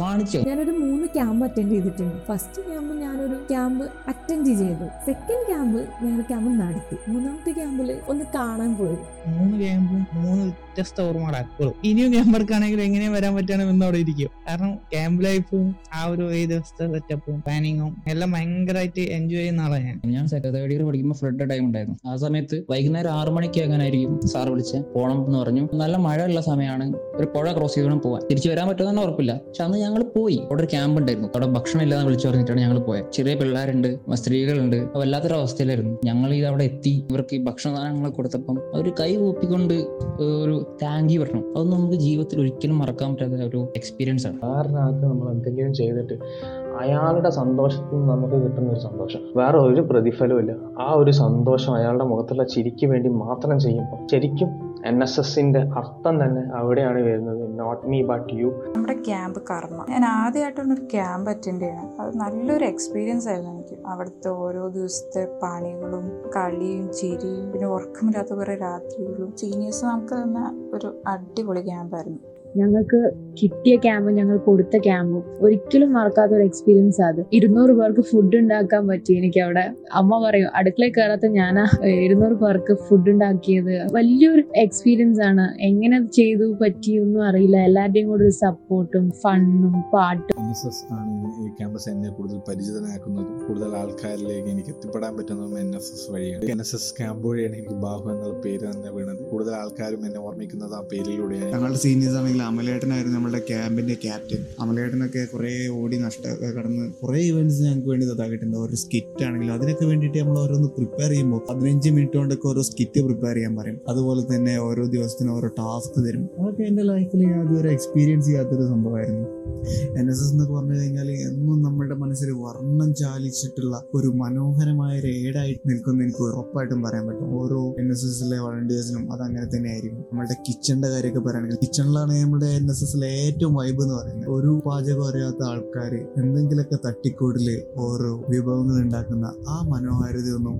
കാണിച്ചു? ഞാനൊരു മൂന്ന് ക്യാമ്പ് അറ്റൻഡ് ചെയ്തിട്ടുണ്ട്. ഫസ്റ്റ് ക്യാമ്പ് ഞാനൊരു ക്യാമ്പ് അറ്റൻഡ് ചെയ്തു. സെക്കൻഡ് ക്യാമ്പ് ഞാൻ ക്യാമ്പ് നടത്തി. മൂന്നാമത്തെ ക്യാമ്പിൽ ഒന്ന് കാണാൻ പോയി. മൂന്ന് ക്യാമ്പും മൂന്ന് വ്യത്യസ്ത ഓർമ്മകളാക്കും ഇനിയും ക്യാമ്പർക്കാണെങ്കിൽ എങ്ങനെ വരാൻ പറ്റണമെന്ന് അവിടെ ഇരിക്കും. കാരണം ക്യാമ്പ് ലൈഫും ആ ഒരു ഏഴ് ദിവസത്തെ സെറ്റപ്പും പ്ലാനിങ്ങും എല്ലാം ഭയങ്കരമായിട്ട് എൻജോയ് ചെയ്യുന്ന ആളാണ് ഞാൻ. ഞാൻ സെക്രട്ടറി പഠിക്കുമ്പോൾ ഫ്ലഡ് ടൈം ഉണ്ടായിരുന്നു. ആ സമയത്ത് വൈകുന്നേരം ആറു മണിക്ക് എങ്ങനെയായിരിക്കും സാർ വിളിച്ച് പോണം എന്ന് പറഞ്ഞു. നല്ല മഴ ഉള്ള സമയമാണ് ഒരു പുഴ ക്രോസ് ചെയ്ത് പോവാൻ. തിരിച്ചു വരാൻ പറ്റുമെന്ന് ഉറപ്പില്ല. പക്ഷെ അന്ന് ഞങ്ങൾ പോയി. അവിടെ ഒരു ക്യാമ്പ് ഉണ്ടായിരുന്നു. അവിടെ ഭക്ഷണം ഇല്ലാന്ന് വിളിച്ചു പറഞ്ഞിട്ടാണ് ഞങ്ങൾ പോയത് ചെറിയ പിള്ളേരുണ്ട് സ്ത്രീകളുണ്ട്. വല്ലാത്തൊരു അവസ്ഥയിലായിരുന്നു. ഞങ്ങൾ ഇത് അവിടെ എത്തി. ഇവർക്ക് ഭക്ഷണ സാധനങ്ങൾ കൊടുത്തപ്പം അവർ കൈ കൂപ്പിക്കൊണ്ട് ഒരു താങ്ക് യു പറഞ്ഞു. അതൊന്നും നമുക്ക് ജീവിതത്തിൽ ഒരിക്കലും മറക്കാൻ പറ്റാത്ത ഒരു എക്സ്പീരിയൻസ് ആണ്. വേറൊരാൾക്ക് നമ്മൾ എന്തെങ്കിലും ചെയ്തിട്ട് അയാളുടെ സന്തോഷത്തിൽ നിന്ന് നമുക്ക് കിട്ടുന്ന ഒരു സന്തോഷം. വേറെ ഒരു പ്രതിഫലവും ആ ഒരു സന്തോഷം അയാളുടെ മുഖത്തുള്ള ചിരിക്ക് വേണ്ടി മാത്രം ചെയ്യുമ്പോൾ ശരിക്കും എൻ എസ് എസിന്റെ അർത്ഥം തന്നെ അവിടെയാണ് വരുന്നത്. നോട്ട് മീ ബട്ട് യു നമ്മുടെ ക്യാമ്പ് കർമ്മ. ഞാൻ ആദ്യമായിട്ടാണ് ഒരു ക്യാമ്പ് അറ്റൻഡ് ചെയ്യണം. അത് നല്ലൊരു എക്സ്പീരിയൻസ് ആയിരുന്നു എനിക്ക്. അവിടുത്തെ ഓരോ ദിവസത്തെ പണികളും കളിയും ചിരിയും പിന്നെ ഉറക്കമില്ലാത്ത കുറേ രാത്രികളും സീനിയേഴ്സ് നമുക്ക് തന്നെ ഒരു അടിപൊളി ക്യാമ്പായിരുന്നു ഞങ്ങൾക്ക് കിട്ടിയ ക്യാമ്പ് ഞങ്ങൾ കൊടുത്ത ക്യാമ്പ് ഒരിക്കലും മറക്കാത്ത ഒരു എക്സ്പീരിയൻസ് അത്. ഇരുന്നൂറ് പേർക്ക് ഫുഡ് ഉണ്ടാക്കാൻ പറ്റി എനിക്ക് അവിടെ. അമ്മ പറയും അടുക്കളയിൽ കയറാത്ത ഞാൻ ഇരുന്നൂറ് പേർക്ക് ഫുഡ് ഉണ്ടാക്കിയത്. വലിയൊരു എക്സ്പീരിയൻസ് ആണ്. എങ്ങനെ ചെയ്തു പറ്റി ഒന്നും അറിയില്ല. എല്ലാവരുടെയും കൂടെ ഒരു സപ്പോർട്ടും ഫണ്ണും പാട്ടും. ആണ് ഈ ക്യാമ്പസ് എന്നെ കൂടുതൽ പരിചിതനാക്കുന്നതും. കൂടുതൽ ആൾക്കാരിലേക്ക് എനിക്ക് എത്തിപ്പെടാൻ പറ്റുന്നതും എൻ എസ് എസ് വഴിയാണ്. എൻ എസ് എസ് ക്യാമ്പ് വഴിയാണ് എനിക്ക് ബാഹു എന്നുള്ള പേര് തന്നെ വീണത്. കൂടുതൽ ആൾക്കാരും എന്നെ ഓർമ്മിക്കുന്നത് ആ പേരിലൂടെയാണ്. ഞങ്ങളുടെ സീനിയേഴ്സ് ആണെങ്കിൽ അമലേട്ടനായിരുന്നു നമ്മുടെ ക്യാമ്പിന്റെ ക്യാപ്റ്റൻ. അമലേട്ടനൊക്കെ കുറേ ഓടി നഷ്ട കടന്ന് കുറേ ഇവന്റ്സ് ഞങ്ങൾക്ക് വേണ്ടി ഇതാക്കിയിട്ടുണ്ട്. ഓരോ സ്കിറ്റ് ആണെങ്കിലും അതിനൊക്കെ വേണ്ടിയിട്ട് നമ്മൾ ഓരോന്ന് പ്രിപ്പയർ ചെയ്യുമ്പോൾ പതിനഞ്ച് മിനിറ്റ് കൊണ്ടൊക്കെ ഓരോ സ്കിറ്റ് പ്രിപ്പയർ ചെയ്യാൻ പറയും. അതുപോലെ തന്നെ ഓരോ ദിവസത്തിനും ഓരോ ടാസ്ക് തരും. അതൊക്കെ എന്റെ ലൈഫിൽ ഞാൻ ഇതുവരെ എക്സ്പീരിയൻസ് ചെയ്യാത്തൊരു സംഭവമായിരുന്നു. എൻ എസ് എസ് എന്നൊക്കെ പറഞ്ഞു കഴിഞ്ഞാൽ എന്നും നമ്മുടെ മനസ്സിൽ വർണം ചാലിച്ചിട്ടുള്ള ഒരു മനോഹരമായ ഒരു ഏടായിട്ട് നിൽക്കുന്ന എനിക്ക് ഉറപ്പായിട്ടും പറയാൻ പറ്റും. ഓരോ എൻ എസ് എസിലെ വളണ്ടിയേഴ്സിനും അത് അങ്ങനെ തന്നെ ആയിരിക്കും നമ്മളുടെ കിച്ചണിന്റെ കാര്യമൊക്കെ പറയുകയാണെങ്കിൽ കിച്ചണിലാണ് നമ്മുടെ എൻ എസ് എസിലെ ഏറ്റവും വൈബ് എന്ന് പറയുന്നത് ഒരു പാചകം അറിയാത്ത ആൾക്കാർ എന്തെങ്കിലുമൊക്കെ തട്ടിക്കൂടിൽ ഓരോ വിഭവങ്ങൾ ഉണ്ടാക്കുന്ന ആ മനോഹാരിതയൊന്നും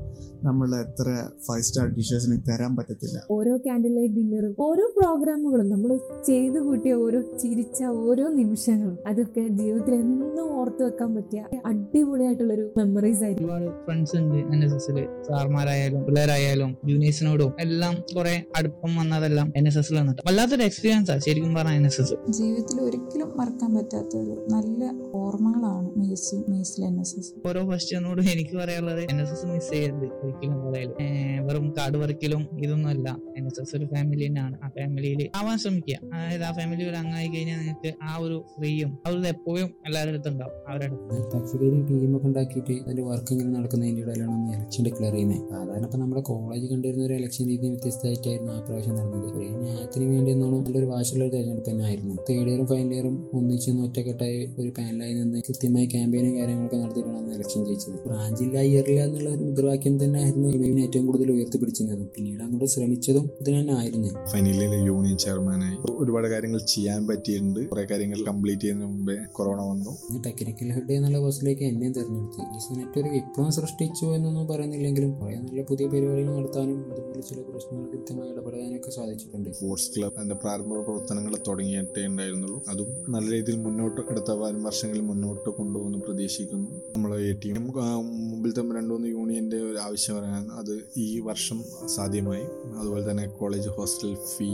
നമ്മൾ എത്ര ഫൈവ് സ്റ്റാർ ഡിഷസിന് തരാൻ പറ്റത്തില്ല. ഓരോ ക്യാൻഡിൽ ലൈറ്റ് ഡിന്നറും ഓരോ പ്രോഗ്രാമുകളും നമ്മൾ ചെയ്തു കൂട്ടിയ ഓരോ ചിരിച്ച ഓരോ നിമിഷങ്ങളും അതൊക്കെ ജീവിതത്തിൽ എന്നും ഓർത്തു വെക്കാൻ പറ്റിയ അടിപൊളിയായിട്ടുള്ളൊരു മെമ്മറീസ് ആയിരിക്കും. ഒരുപാട് ഫ്രണ്ട്സ് ഉണ്ട് എൻ എസ് എസിൽ സാർമാരായാലും പിള്ളേരായാലും ജൂനിയേഴ്സിനോടും എല്ലാം കുറെ അടുപ്പം വന്നതെല്ലാം എൻ എസ് എസിൽ വന്നിട്ട് വല്ലാത്തൊരു എക്സ്പീരിയൻസ് ആണ് ശരിക്കും പറഞ്ഞ എൻ എസ് എസ് ജീവിതത്തിൽ ഒരിക്കലും മറക്കാൻ പറ്റാത്ത ഒരു നല്ല ഓർമ്മകളാണ് മേസും മേസിൽ എൻ എസ് എസ് ഓരോ ക്വസ്റ്റ്യനോടും എനിക്ക് പറയാനുള്ളത് എൻ എസ് എസ് മിസ് ചെയ്യരുത്. ഒരിക്കലും ഏഹ് വെറും കാർഡ് വർക്കിലും ഇതൊന്നും അല്ല എൻ എസ് എസ് ഒരു ഫാമിലി തന്നെയാണ് ആ ഫാമിലിയിൽ ആവാൻ ശ്രമിക്കുക. അതായത് ആ ഫാമിലി ഒരു അംഗമായി കഴിഞ്ഞാൽ നിങ്ങൾക്ക് ആ ഒരു ഫ്രീയും അവരുടെ എപ്പോഴും എല്ലാവരുടെ അടുത്തും ഉണ്ടാവും അവരുടെ അടുത്ത്. ടീമൊക്കെ ഉണ്ടാക്കിയിട്ട് അതിന്റെ വർക്ക് ഇങ്ങനെ നടക്കുന്നതിന്റെ ഇടയിലാണ് ഇലക്ഷൻ ഡിക്ലെയർ ചെയ്യുന്നത്. സാധാരണ ഇപ്പൊ നമ്മുടെ കോളേജ് കണ്ടിരുന്ന ഒരു ഇലക്ഷൻ രീതി വ്യത്യസ്തമായിട്ടായിരുന്നു ആ പ്രാവശ്യം നടന്നത്. ഒരു ന്യായത്തിന് വേണ്ടി എന്നാണ് നല്ലൊരു വാശിയുള്ള ഒരു തെരഞ്ഞെടുപ്പ് തന്നെ ആയിരുന്നു തേർഡ് ഇയറും ഫൈനൽ ഇയറും ഒന്നിച്ച് ഒറ്റക്കെട്ടായി ഒരു പാനലായി നിന്ന് കൃത്യമായി ക്യാമ്പയിനും കാര്യങ്ങളൊക്കെ നടത്തിയിട്ടാണ് ഇലക്ഷൻ ജയിച്ചത്. ബ്രാഞ്ചില്ല ഇയറില്ല എന്നുള്ള ഒരു മുദ്രാവാക്യം തന്നെ ആയിരുന്നു യൂണിയൻ ഏറ്റവും കൂടുതൽ ഉയർത്തിപ്പിടിച്ചിരുന്നത്. പിന്നീട് അങ്ങോട്ട് ശ്രമിച്ചതും ഇത് തന്നെ ആയിരുന്നു ഫൈനലിലെ യൂണിയൻ ചെയർമാനായി ഒരുപാട് കാര്യങ്ങൾ ചെയ്യാൻ പറ്റിയിട്ടുണ്ട്. കുറെ കാര്യങ്ങൾ കംപ്ലീറ്റ് ചെയ്യുന്ന മുമ്പേ കൊറോണ വന്നു. ടെക്നിക്കൽ ഹെഡ് എന്നുള്ള പോസ്റ്റിലേക്ക് എന്നെയും തിരഞ്ഞെടുത്തു. ഈ നെറ്റ്വർക്ക് വിപ്ലവം സൃഷ്ടിച്ചു എന്നൊന്നും പറയുന്നില്ലെങ്കിലും കുറെ നല്ല പുതിയ പരിപാടികൾ നടത്താനും അതുപോലെ ചില പ്രശ്നങ്ങൾ കൃത്യമായി ഇടപെടാനൊക്കെ സാധിച്ചിട്ടുണ്ട്. സ്പോർട്സ് ക്ലബ് അതിന്റെ പ്രാരംഭ പ്രവർത്തനങ്ങൾ തുടങ്ങിയിട്ടേ ഉണ്ടായിരുന്നുള്ളൂ. അതും നല്ല രീതിയിൽ മുന്നോട്ട് അടുത്ത വരും വർഷങ്ങളിൽ മുന്നോട്ട് കൊണ്ടുപോകുന്നു പ്രതീക്ഷിക്കുന്നു. നമ്മൾ ഈ മുമ്പിൽ തമ്മിൽ രണ്ടു മൂന്ന് യൂണിയന്റെ ഒരു ആവശ്യം പറയാൻ അത് ഈ വർഷം സാധ്യമായി. അതുപോലെ തന്നെ കോളേജ് ഹോസ്റ്റൽ ഫീ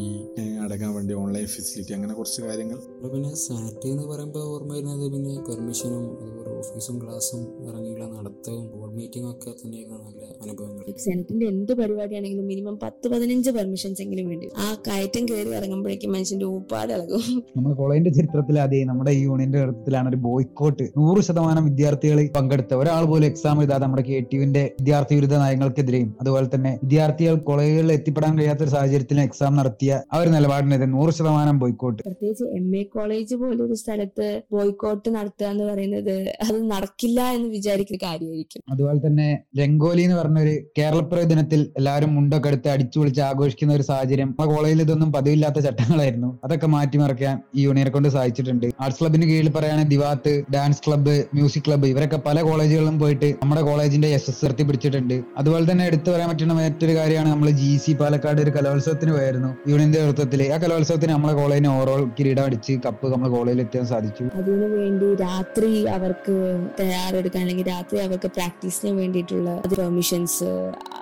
അടക്കാൻ വേണ്ടി ഓൺലൈൻ ഫെസിലിറ്റി അങ്ങനെ കുറച്ച് കാര്യങ്ങൾ. പിന്നെ സാറ്റർഡേ എന്ന് പറയുമ്പോൾ ഓർമ്മ വരുന്നത് പിന്നെ പെർമിഷനും അതുപോലെ ഓഫീസും ക്ലാസ്സും ഇറങ്ങിയുള്ള നടത്തവും ബോർഡ് മീറ്റിംഗും ഒക്കെ തന്നെയായിരുന്നു നല്ല അനുഭവങ്ങൾ. സെനറ്റിന്റെ എന്ത് പരിപാടിയാണെങ്കിലും മിനിമം പത്ത് പതിനഞ്ച് പെർമിഷൻസ് എങ്കിലും വേണ്ടി ആ കയറ്റം കയറി ഇറങ്ങുമ്പോഴേക്കും മനുഷ്യന്റെ ഊപ്പാട് ഇളകും. നമ്മുടെ കോളേജിന്റെ ചരിത്രത്തിൽ അതേ നമ്മുടെ ഈ യൂണിയന്റെ നേതൃത്വത്തിലാണ് ഒരു ബോയ്ക്കോട്ട് നൂറ് ശതമാനം വിദ്യാർത്ഥികൾ പങ്കെടുത്ത ഒരാൾ പോലും എക്സാം എഴുതാതെ നമ്മുടെ കെ ടി യുവിന്റെ വിദ്യാർത്ഥി വിരുദ്ധ നയങ്ങൾക്കെതിരെയും അതുപോലെ തന്നെ വിദ്യാർത്ഥികൾ കോളേജുകളിൽ എത്തിപ്പെടാൻ കഴിയാത്ത ഒരു സാഹചര്യത്തിൽ എക്സാം നടത്തിയ ആ ഒരു നിലപാടിനെതിരെ നൂറ് ശതമാനം ബോയ്ക്കോട്ട് പ്രത്യേകിച്ച് എം എ കോളേജ് പോലൊരു സ്ഥലത്ത് ബോയ്ക്കോട്ട് നടത്തുക എന്ന് പറയുന്നത് അത് നടക്കില്ല എന്ന് വിചാരിക്കുന്ന കാര്യമായിരിക്കും. അതുപോലെ തന്നെ രംഗോലി എന്ന് പറഞ്ഞ ഒരു കേരളപ്പിറവി ദിനത്തിൽ എല്ലാവരും മുണ്ടൊക്കെ എടുത്ത് അടിച്ചു വിളിച്ച് ആഘോഷിക്കുന്ന ഒരു സാഹചര്യം. നമ്മുടെ കോളേജിൽ ഇതൊന്നും പതിവില്ലാത്ത ചട്ടങ്ങളായിരുന്നു. അതൊക്കെ മാറ്റിമറിക്കാൻ ഈ യൂണിയനെ കൊണ്ട് സാധിച്ചിട്ടുണ്ട്. ആർട്സ് ക്ലബിന് കീഴിൽ പറയുകയാണെങ്കിൽ Diwath dance club music club ഇവരൊക്കെ പല കോളേജുകളിലും പോയിട്ട് നമ്മുടെ കോളേജിന്റെ എസ് എസ് നിർത്തി പിടിച്ചിട്ടുണ്ട് അതുപോലെ തന്നെ എടുത്തു പറയാൻ പറ്റുന്ന മറ്റൊരു കാര്യമാണ് നമ്മൾ ജി സി പാലക്കാട് ഒരു കലോത്സവത്തിന് പോയായിരുന്നു. യൂണിയന്റെ നേതൃത്വത്തിൽ ആ കലോത്സവത്തിന് നമ്മുടെ കോളേജിന് ഓവറോൾ കിരീടം അടിച്ച് കപ്പ് നമ്മുടെ കോളേജിൽ എത്താൻ സാധിച്ചു. അതിനു വേണ്ടി രാത്രി അവർക്ക് തയ്യാറെടുക്കാൻ അല്ലെങ്കിൽ രാത്രി അവർക്ക് പ്രാക്ടീസിന് വേണ്ടിയിട്ടുള്ള പെർമിഷൻസ്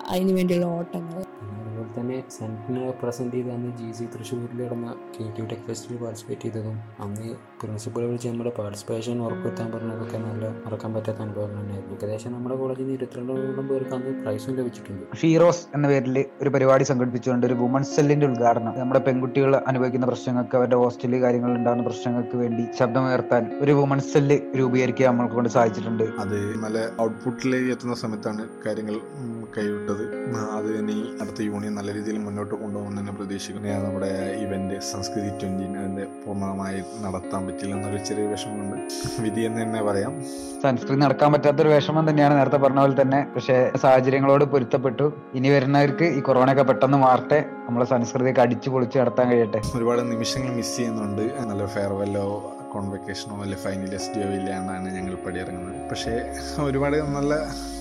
അതിന് വേണ്ടിയുള്ള ഓട്ടങ്ങൾ. അതുപോലെ തന്നെ സെനറ്റിനെ പ്രസന്റ് ചെയ്ത് അന്ന് ജി സി തൃശ്ശൂരിൽ നടന്ന കെ ടി ടെക് ഫെസ്റ്റിൽ പാർട്ടിസിപ്പേറ്റ് ചെയ്തതും അന്ന് പ്രിൻസിപ്പൾ വിളിച്ച് നമ്മുടെ പാർട്ടിസിപ്പേഷൻ ഉറപ്പുവരുത്താൻ പറഞ്ഞതൊക്കെ നല്ല മറക്കാൻ പറ്റാത്ത അനുഭവങ്ങൾ തന്നെയായിരുന്നു. ഏകദേശം നമ്മുടെ കോളേജിൽ നിന്ന് ഇരുപത്തിരണ്ടോളം പേർക്ക് അന്ന് പ്രൈസും ലഭിച്ചിട്ടുണ്ട്. ഷീറോസ് എന്ന പേരിൽ ഒരു പരിപാടി സംഘടിപ്പിച്ചുകൊണ്ട് ഒരു വുമൺസ് സെല്ലിന്റെ ഉദ്ഘാടനം. നമ്മുടെ പെൺകുട്ടികൾ അനുഭവിക്കുന്ന പ്രശ്നങ്ങൾക്ക് അവരുടെ ഹോസ്റ്റലിൽ കാര്യങ്ങൾ ഉണ്ടാകുന്ന പ്രശ്നങ്ങൾക്ക് വേണ്ടി ശബ്ദമുയർത്താൻ ഒരു വുമൺസ് സെല്ല് രൂപീകരിക്കാൻ നമ്മൾക്ക് കൊണ്ട് സാധിച്ചിട്ടുണ്ട്. അത് നല്ല ഔട്ട്പുട്ടിലേക്ക് എത്തുന്ന സമയത്താണ് കാര്യങ്ങൾ കൈവിട്ടത്. അത് ഇനി അടുത്ത യൂണിയൻ നല്ല രീതിയിൽ മുന്നോട്ട് കൊണ്ടുപോകുമെന്ന് തന്നെ പ്രതീക്ഷിക്കുന്നു. നമ്മുടെ ഇവന്റ് സംസ്കൃതി ട്വന്റി അതിന്റെ പൂർണമായി നടത്താൻ പറ്റില്ല എന്നൊരു ചെറിയ വിഷമമുണ്ട്. വിധി എന്ന് തന്നെ പറയാം. സൺസ്ക്രീൻ നടക്കാൻ പറ്റാത്തൊരു വിഷമം തന്നെയാണ് നേരത്തെ പറഞ്ഞ പോലെ തന്നെ. പക്ഷേ സാഹചര്യങ്ങളോട് പൊരുത്തപ്പെട്ടു. ഇനി വരുന്നവർക്ക് ഈ കൊറോണ ഒക്കെ പെട്ടെന്ന് മാറട്ടെ. നമ്മളെ സംസ്കൃതിയൊക്കെ അടിച്ചു പൊളിച്ച് നടത്താൻ കഴിയട്ടെ. ഒരുപാട് നിമിഷങ്ങൾ മിസ് ചെയ്യുന്നുണ്ട്. നല്ല ഫെയർവെല്ലോ കോൺവെക്കേഷനോ അല്ലെ ഫൈനൽ എസ് ഇല്ല ഇല്ലാണ്ടാണ് ഞങ്ങൾ പടിയിറങ്ങുന്നത്. പക്ഷേ ഒരുപാട് നല്ല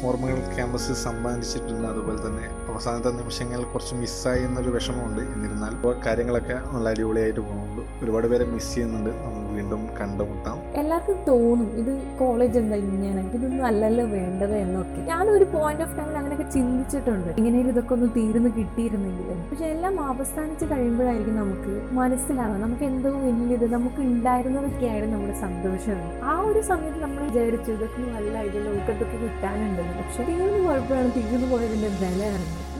ഓർമ്മകൾ ക്യാമ്പസ് സമ്പാദിച്ചിട്ടുണ്ട് അതുപോലെ തന്നെ അവസാനത്തെ നിമിഷങ്ങൾ കുറച്ച് മിസ്സായി എന്നൊരു വിഷമമുണ്ട്. എന്നിരുന്നാൽ കാര്യങ്ങളൊക്കെ നല്ല അടിപൊളിയായിട്ട് പോകുന്നുണ്ട്. ഒരുപാട് പേരെ മിസ് ചെയ്യുന്നുണ്ട്. നമുക്ക് വീണ്ടും കണ്ടുമുട്ടാം. എല്ലാവർക്കും തോന്നും ഇത് കോളേജ് എന്താ ഇങ്ങനെ ഇതൊന്നും അല്ലല്ലോ വേണ്ടത് എന്നൊക്കെ. ഞാൻ ഒരു പോയിന്റ് ഓഫ് ടൈമിൽ അങ്ങനെയൊക്കെ ചിന്തിച്ചിട്ടുണ്ട്. ഇങ്ങനെയും ഇതൊക്കെ ഒന്ന് തീർന്ന് കിട്ടിയിരുന്നെങ്കിൽ പക്ഷെ എല്ലാം അവസാനിച്ച് കഴിയുമ്പോഴായിരിക്കും നമുക്ക് മനസ്സിലാവുക നമുക്ക് എന്തോ വലിയത് നമുക്ക് ഉണ്ടായിരുന്നതൊക്കെയായിരുന്നു നമ്മുടെ സന്തോഷമാണ് ആ ഒരു സമയത്ത് നമ്മൾ വിചാരിച്ചു ഇതൊക്കെ നല്ല ഇത് നമുക്കതൊക്കെ കിട്ടാനുണ്ടെന്ന് പക്ഷെ തീർന്നു പോയപ്പോഴാണ് തീർന്നു പോയതിന്റെ വില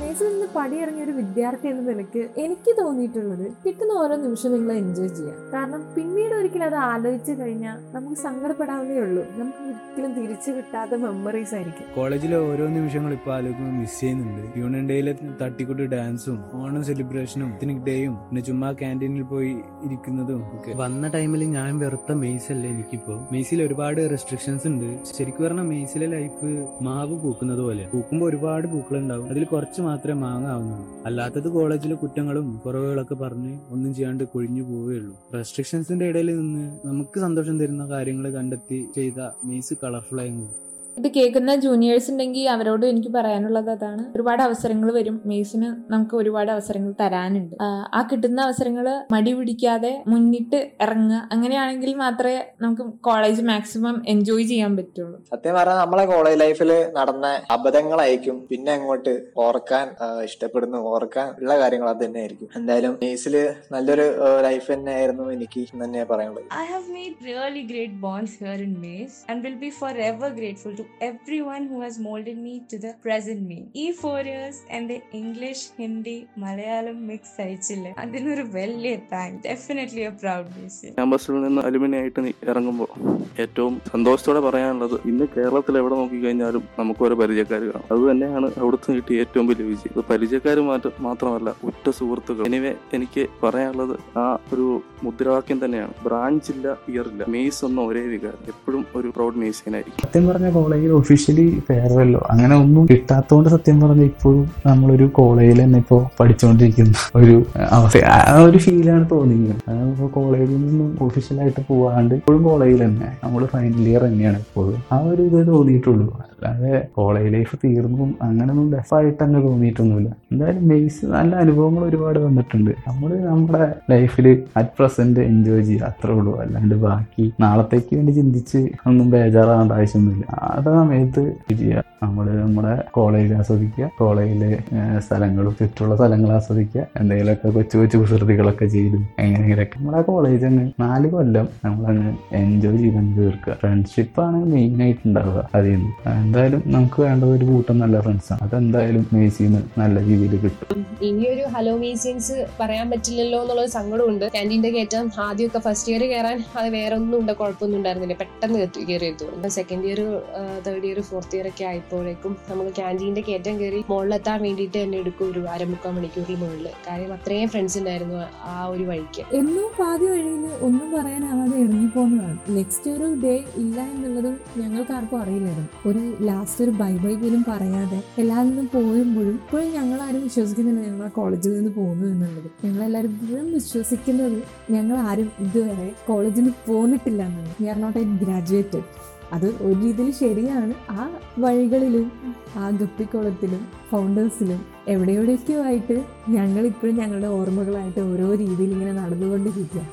നേഴ്സിൽ നിന്ന് പടിയിറങ്ങിയ ഒരു വിദ്യാർത്ഥി എന്ന നിലയ്ക്ക് എനിക്ക് തോന്നിയിട്ടുള്ളത് കിട്ടുന്ന ഓരോ നിമിഷം നിങ്ങൾ എൻജോയ് ചെയ്യാം. കാരണം പിന്നീട് ഒരിക്കലും അത് ആലോചിച്ച് കഴിഞ്ഞാൽ നമുക്ക് സങ്കടപ്പെടാവുന്നേ ഉള്ളൂ. നമുക്ക് ഒരിക്കലും തിരിച്ചു കിട്ടാത്ത മെമ്മറീസ് ആയിരിക്കും. കോളേജിലെ ഓരോ നിമിഷങ്ങളും ഇപ്പൊ ആലോചിക്കുമ്പോൾ മിസ് ചെയ്യുന്നുണ്ട്. യൂണിയൻ ഡേയിലെ തട്ടിക്കൂട്ട് ഡാൻസും ഓണം സെലിബ്രേഷനും പിക്നിക് ഡേയും പിന്നെ ചുമ്മാ ക്യാന്റീനിൽ പോയി ഇരിക്കുന്നതും ഒക്കെ. വന്ന ടൈമിൽ ഞാൻ വെറുത്ത മെയ്സ് അല്ലേ എനിക്കിപ്പോ. മെയ്സിൽ ഒരുപാട് റെസ്ട്രിക്ഷൻസ് ഉണ്ട്. ശരിക്കും പറഞ്ഞാൽ മെയ്സിലെ ലൈഫ് മാവ് പൂക്കുന്നത് പോലെ. പൂക്കുമ്പോൾ ഒരുപാട് പൂക്കളുണ്ടാവും. അതിൽ കുറച്ച് മാത്രമേ മാങ്ങാവുന്നുള്ളൂ. അല്ലാത്തത് കോളേജിലെ കുറ്റങ്ങളും കുറവുകളൊക്കെ പറഞ്ഞ് ഒന്നും ചെയ്യാണ്ട് കൊഴിഞ്ഞു പോവുകയുള്ളൂ റെസ്ട്രിക്ഷൻസിന്റെ ഇടയിൽ നിന്ന് നമുക്ക് സന്തോഷം തരുന്ന കാര്യങ്ങൾ കണ്ടെത്തി ചെയ്ത മീസ് കളർഫുൾ ആയി പോകും ഇത് കേൾക്കുന്ന ജൂനിയേഴ്സ് ഉണ്ടെങ്കിൽ അവരോട് എനിക്ക് പറയാനുള്ളത് അതാണ്. ഒരുപാട് അവസരങ്ങൾ വരും. മെയ്സിന് നമുക്ക് ഒരുപാട് അവസരങ്ങൾ തരാനുണ്ട്. ആ, കിട്ടുന്ന അവസരങ്ങൾ മടി പിടിക്കാതെ മുന്നിട്ട് ഇറങ്ങുക. അങ്ങനെയാണെങ്കിൽ മാത്രമേ നമുക്ക് കോളേജ് മാക്സിമം എൻജോയ് ചെയ്യാൻ പറ്റുള്ളൂ. സത്യം പറഞ്ഞാൽ നമ്മളെ കോളേജ് ലൈഫിൽ നടന്ന അബദ്ധങ്ങളായിരിക്കും. പിന്നെ അങ്ങോട്ട് ഓർക്കാൻ ഇഷ്ടപ്പെടുന്നു. ഓർക്കാൻ ഉള്ള കാര്യങ്ങൾ അത് തന്നെ ആയിരിക്കും എന്തായാലും മേസിൽ നല്ലൊരു ലൈഫ് തന്നെ ആയിരുന്നു എനിക്ക് തന്നെയാണ് തന്നെ പറയാനുള്ളത്. Have made really great bonds here in MACE and will be forever grateful to everyone who has molded me to the present me. ഈ ഫോർ ഇയേഴ്സ് എന്റെ ഇംഗ്ലീഷ് ഹിന്ദി മലയാളം മിക്സ് അയച്ചില്ലേ അതിനൊരു വലിയ താങ്ക് ഡെഫിനറ്റ്ലി പ്രൗഡ് ക്യാമ്പസിൽ നിന്ന് അലുമിനി ആയിട്ട് ഇറങ്ങുമ്പോൾ ഏറ്റവും സന്തോഷത്തോടെ പറയാനുള്ളത് ഇന്ന് കേരളത്തിൽ എവിടെ നോക്കിക്കഴിഞ്ഞാലും നമുക്ക് ഓരോ പരിചയക്കാർ കാണും. അത് തന്നെയാണ് അവിടുത്തെ കിട്ടിയ ഏറ്റവും വലിയ വിജയം. അത് പരിചയക്കാർ മാറ്റം മാത്രമല്ല ഉറ്റ സുഹൃത്തുക്കൾ. എനിവേ എനിക്ക് പറയാനുള്ളത് ആ ഒരു മുദ്രാവാക്യം തന്നെയാണ്. ബ്രാഞ്ച് ഇല്ല ഇയർ ഇല്ല മെയ്സ് ഒന്നും ഒരേ വികാരം. എപ്പോഴും ഒരു പ്രൗഡ് മെയ്സീനായിരിക്കും സത്യം പറഞ്ഞ കോളേജിൽ ഒഫീഷ്യലി ഫെയർവെല്ലോ അങ്ങനെ ഒന്നും കിട്ടാത്തതുകൊണ്ട് സത്യം പറഞ്ഞ ഇപ്പോഴും നമ്മളൊരു കോളേജിൽ തന്നെ ഇപ്പോ പഠിച്ചുകൊണ്ടിരിക്കുന്ന ഒരു അവസ്ഥ. ആ ഒരു ഫീലാണ് തോന്നിയിരിക്കുന്നത് ഇപ്പോൾ കോളേജിൽ നിന്നും ഒഫീഷ്യലായിട്ട് പോവാണ്ട് ഇപ്പോഴും കോളേജിൽ തന്നെ നമ്മൾ ഫൈനൽ ഇയർ തന്നെയാണ് ഇപ്പോഴും. ആ ഒരു ഇത് തോന്നിയിട്ടുള്ളൂ. അല്ലാതെ കോളേജ് ലൈഫ് തീർന്നു അങ്ങനെയൊന്നും ഡെഫായിട്ട് തന്നെ തോന്നിയിട്ടൊന്നുമില്ല. എന്തായാലും ബേസ് നല്ല അനുഭവങ്ങൾ ഒരുപാട് വന്നിട്ടുണ്ട്. നമ്മൾ നമ്മുടെ ലൈഫിൽ അറ്റ് പ്രസന്റ് എൻജോയ് ചെയ്യുക അത്രേ ഉള്ളൂ. അല്ലാണ്ട് ബാക്കി നാളത്തേക്ക് വേണ്ടി ചിന്തിച്ച് ഒന്നും ബേജാറാവേണ്ട ആവശ്യമൊന്നുമില്ല. ആ സമയത്ത് ചെയ്യുക. നമ്മൾ നമ്മുടെ കോളേജിൽ ആസ്വദിക്കുക കോളേജിലെ സ്ഥലങ്ങളും ചുറ്റുള്ള സ്ഥലങ്ങൾ ആസ്വദിക്കുക എന്തെങ്കിലുമൊക്കെ കൊച്ചു കൊച്ചു കുസൃതികളൊക്കെ ചെയ്ത് നമ്മുടെ കോളേജ് അങ്ങ് നാല് കൊല്ലം നമ്മളങ്ങ് എൻജോയ് ചെയ്ത് അങ്ങ് തീർക്കുക. ഫ്രണ്ട്ഷിപ്പാണ് മെയിൻ ആയിട്ട് ഉണ്ടാവുക അതിൽ നിന്ന്. എന്തായാലും നമുക്ക് വേണ്ടത് ഒരു കൂട്ടം നല്ല ഫ്രണ്ട്സാണ് അതെന്തായാലും മേസിന്ന് നല്ല രീതിയിൽ കിട്ടും. ഇനിയൊരു ഹലോ മീസിയൻസ് പറയാൻ പറ്റില്ലല്ലോ എന്നുള്ള ഒരു സങ്കടമുണ്ട് ക്യാന്റീന്റെ കയറ്റം ആദ്യമൊക്കെ ഫസ്റ്റ് ഇയർ കയറാൻ അത് വേറെ ഒന്നും ഉണ്ട് കുഴപ്പമൊന്നും ഉണ്ടായിരുന്നില്ല. പെട്ടെന്ന് കയറ്റി കയറി എത്തുള്ളൂ second year third year fourth year ഒക്കെ ആയപ്പോഴേക്കും നമ്മൾ ക്യാന്റീന്റെ കയറ്റം കയറി മുകളിലെത്താൻ വേണ്ടിയിട്ട് തന്നെ എടുക്കും ഒരു അരമുക്കാൽ മണിക്കൂറിൽ മുകളിൽ കാര്യം അത്രയും ഫ്രണ്ട്സ് ഉണ്ടായിരുന്നു ആ ഒരു വഴിക്ക്. എന്നും പാതി വഴിയിൽ ഒന്നും പറയാനാവാതെ ഇറങ്ങിപ്പോന്നതാണ് നെക്സ്റ്റ് ഒരു ഡേ ഇല്ല എന്നുള്ളതും ഞങ്ങൾക്ക് ആർക്കും അറിയില്ലായിരുന്നു. ഒരു ലാസ്റ്റ് ഒരു ബൈ ബൈ പോലും പറയാതെ എല്ലാവരും നിന്നും പോയുമ്പോഴും ഇപ്പോഴും ഞങ്ങൾ ആരും വിശ്വസിക്കുന്നില്ല ഞങ്ങൾ ആ കോളേജിൽ നിന്ന് പോകുന്നു എന്നുള്ളത്. ഞങ്ങളെല്ലാവരും എല്ലാവരും വിശ്വസിക്കുന്നത് ഞങ്ങൾ ആരും ഇതുവരെ കോളേജിൽ നിന്ന് പോന്നിട്ടില്ല എന്നാണ് we are not a graduated അത് ഒരു രീതിയിൽ ശരിയാണ്. ആ വഴികളിലും ആ ഗപ്പിക്കുളത്തിലും ഫൗണ്ടേഴ്സിലും എവിടെയെവിടെയൊക്കെയോ ആയിട്ട് ഞങ്ങൾ ഇപ്പോഴും ഞങ്ങളുടെ ഓർമ്മകളായിട്ട് ഓരോ രീതിയിൽ ഇങ്ങനെ നടന്നുകൊണ്ടിരിക്കുക.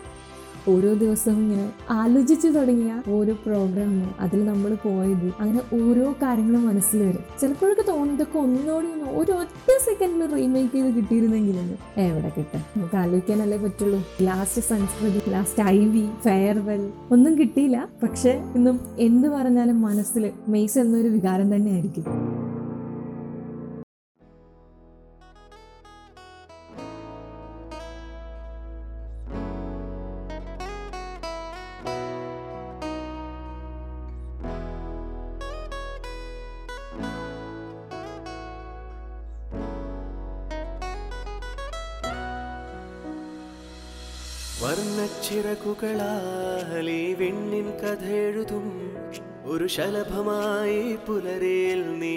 ഓരോ ദിവസവും ഇങ്ങനെ ആലോചിച്ചു തുടങ്ങിയ ഓരോ പ്രോഗ്രാമും അതിൽ നമ്മൾ പോയത്. അങ്ങനെ ഓരോ കാര്യങ്ങളും മനസ്സിൽ വരും. ചിലപ്പോഴൊക്കെ തോന്നും ഒന്നോടി ഒന്ന് ഒരു ഒറ്റ സെക്കൻഡിൽ റീമേക്ക് ചെയ്ത് കിട്ടിയിരുന്നെങ്കിലെന്ന്. എവിടെ കിട്ടും നമുക്ക് ആലോചിക്കാനല്ലേ പറ്റുള്ളൂ. Last Samskriti last I V farewell ഒന്നും കിട്ടിയില്ല. പക്ഷെ ഇന്നും എന്ത് പറഞ്ഞാലും മനസ്സിൽ മെയ്സ് എന്നൊരു വികാരം തന്നെ ആയിരിക്കും വർണച്ചിറകുകളാലി വിണ്ണിൻ കഥെഴുതും ഒരു ശലഭമായി പുലരേൽ നീ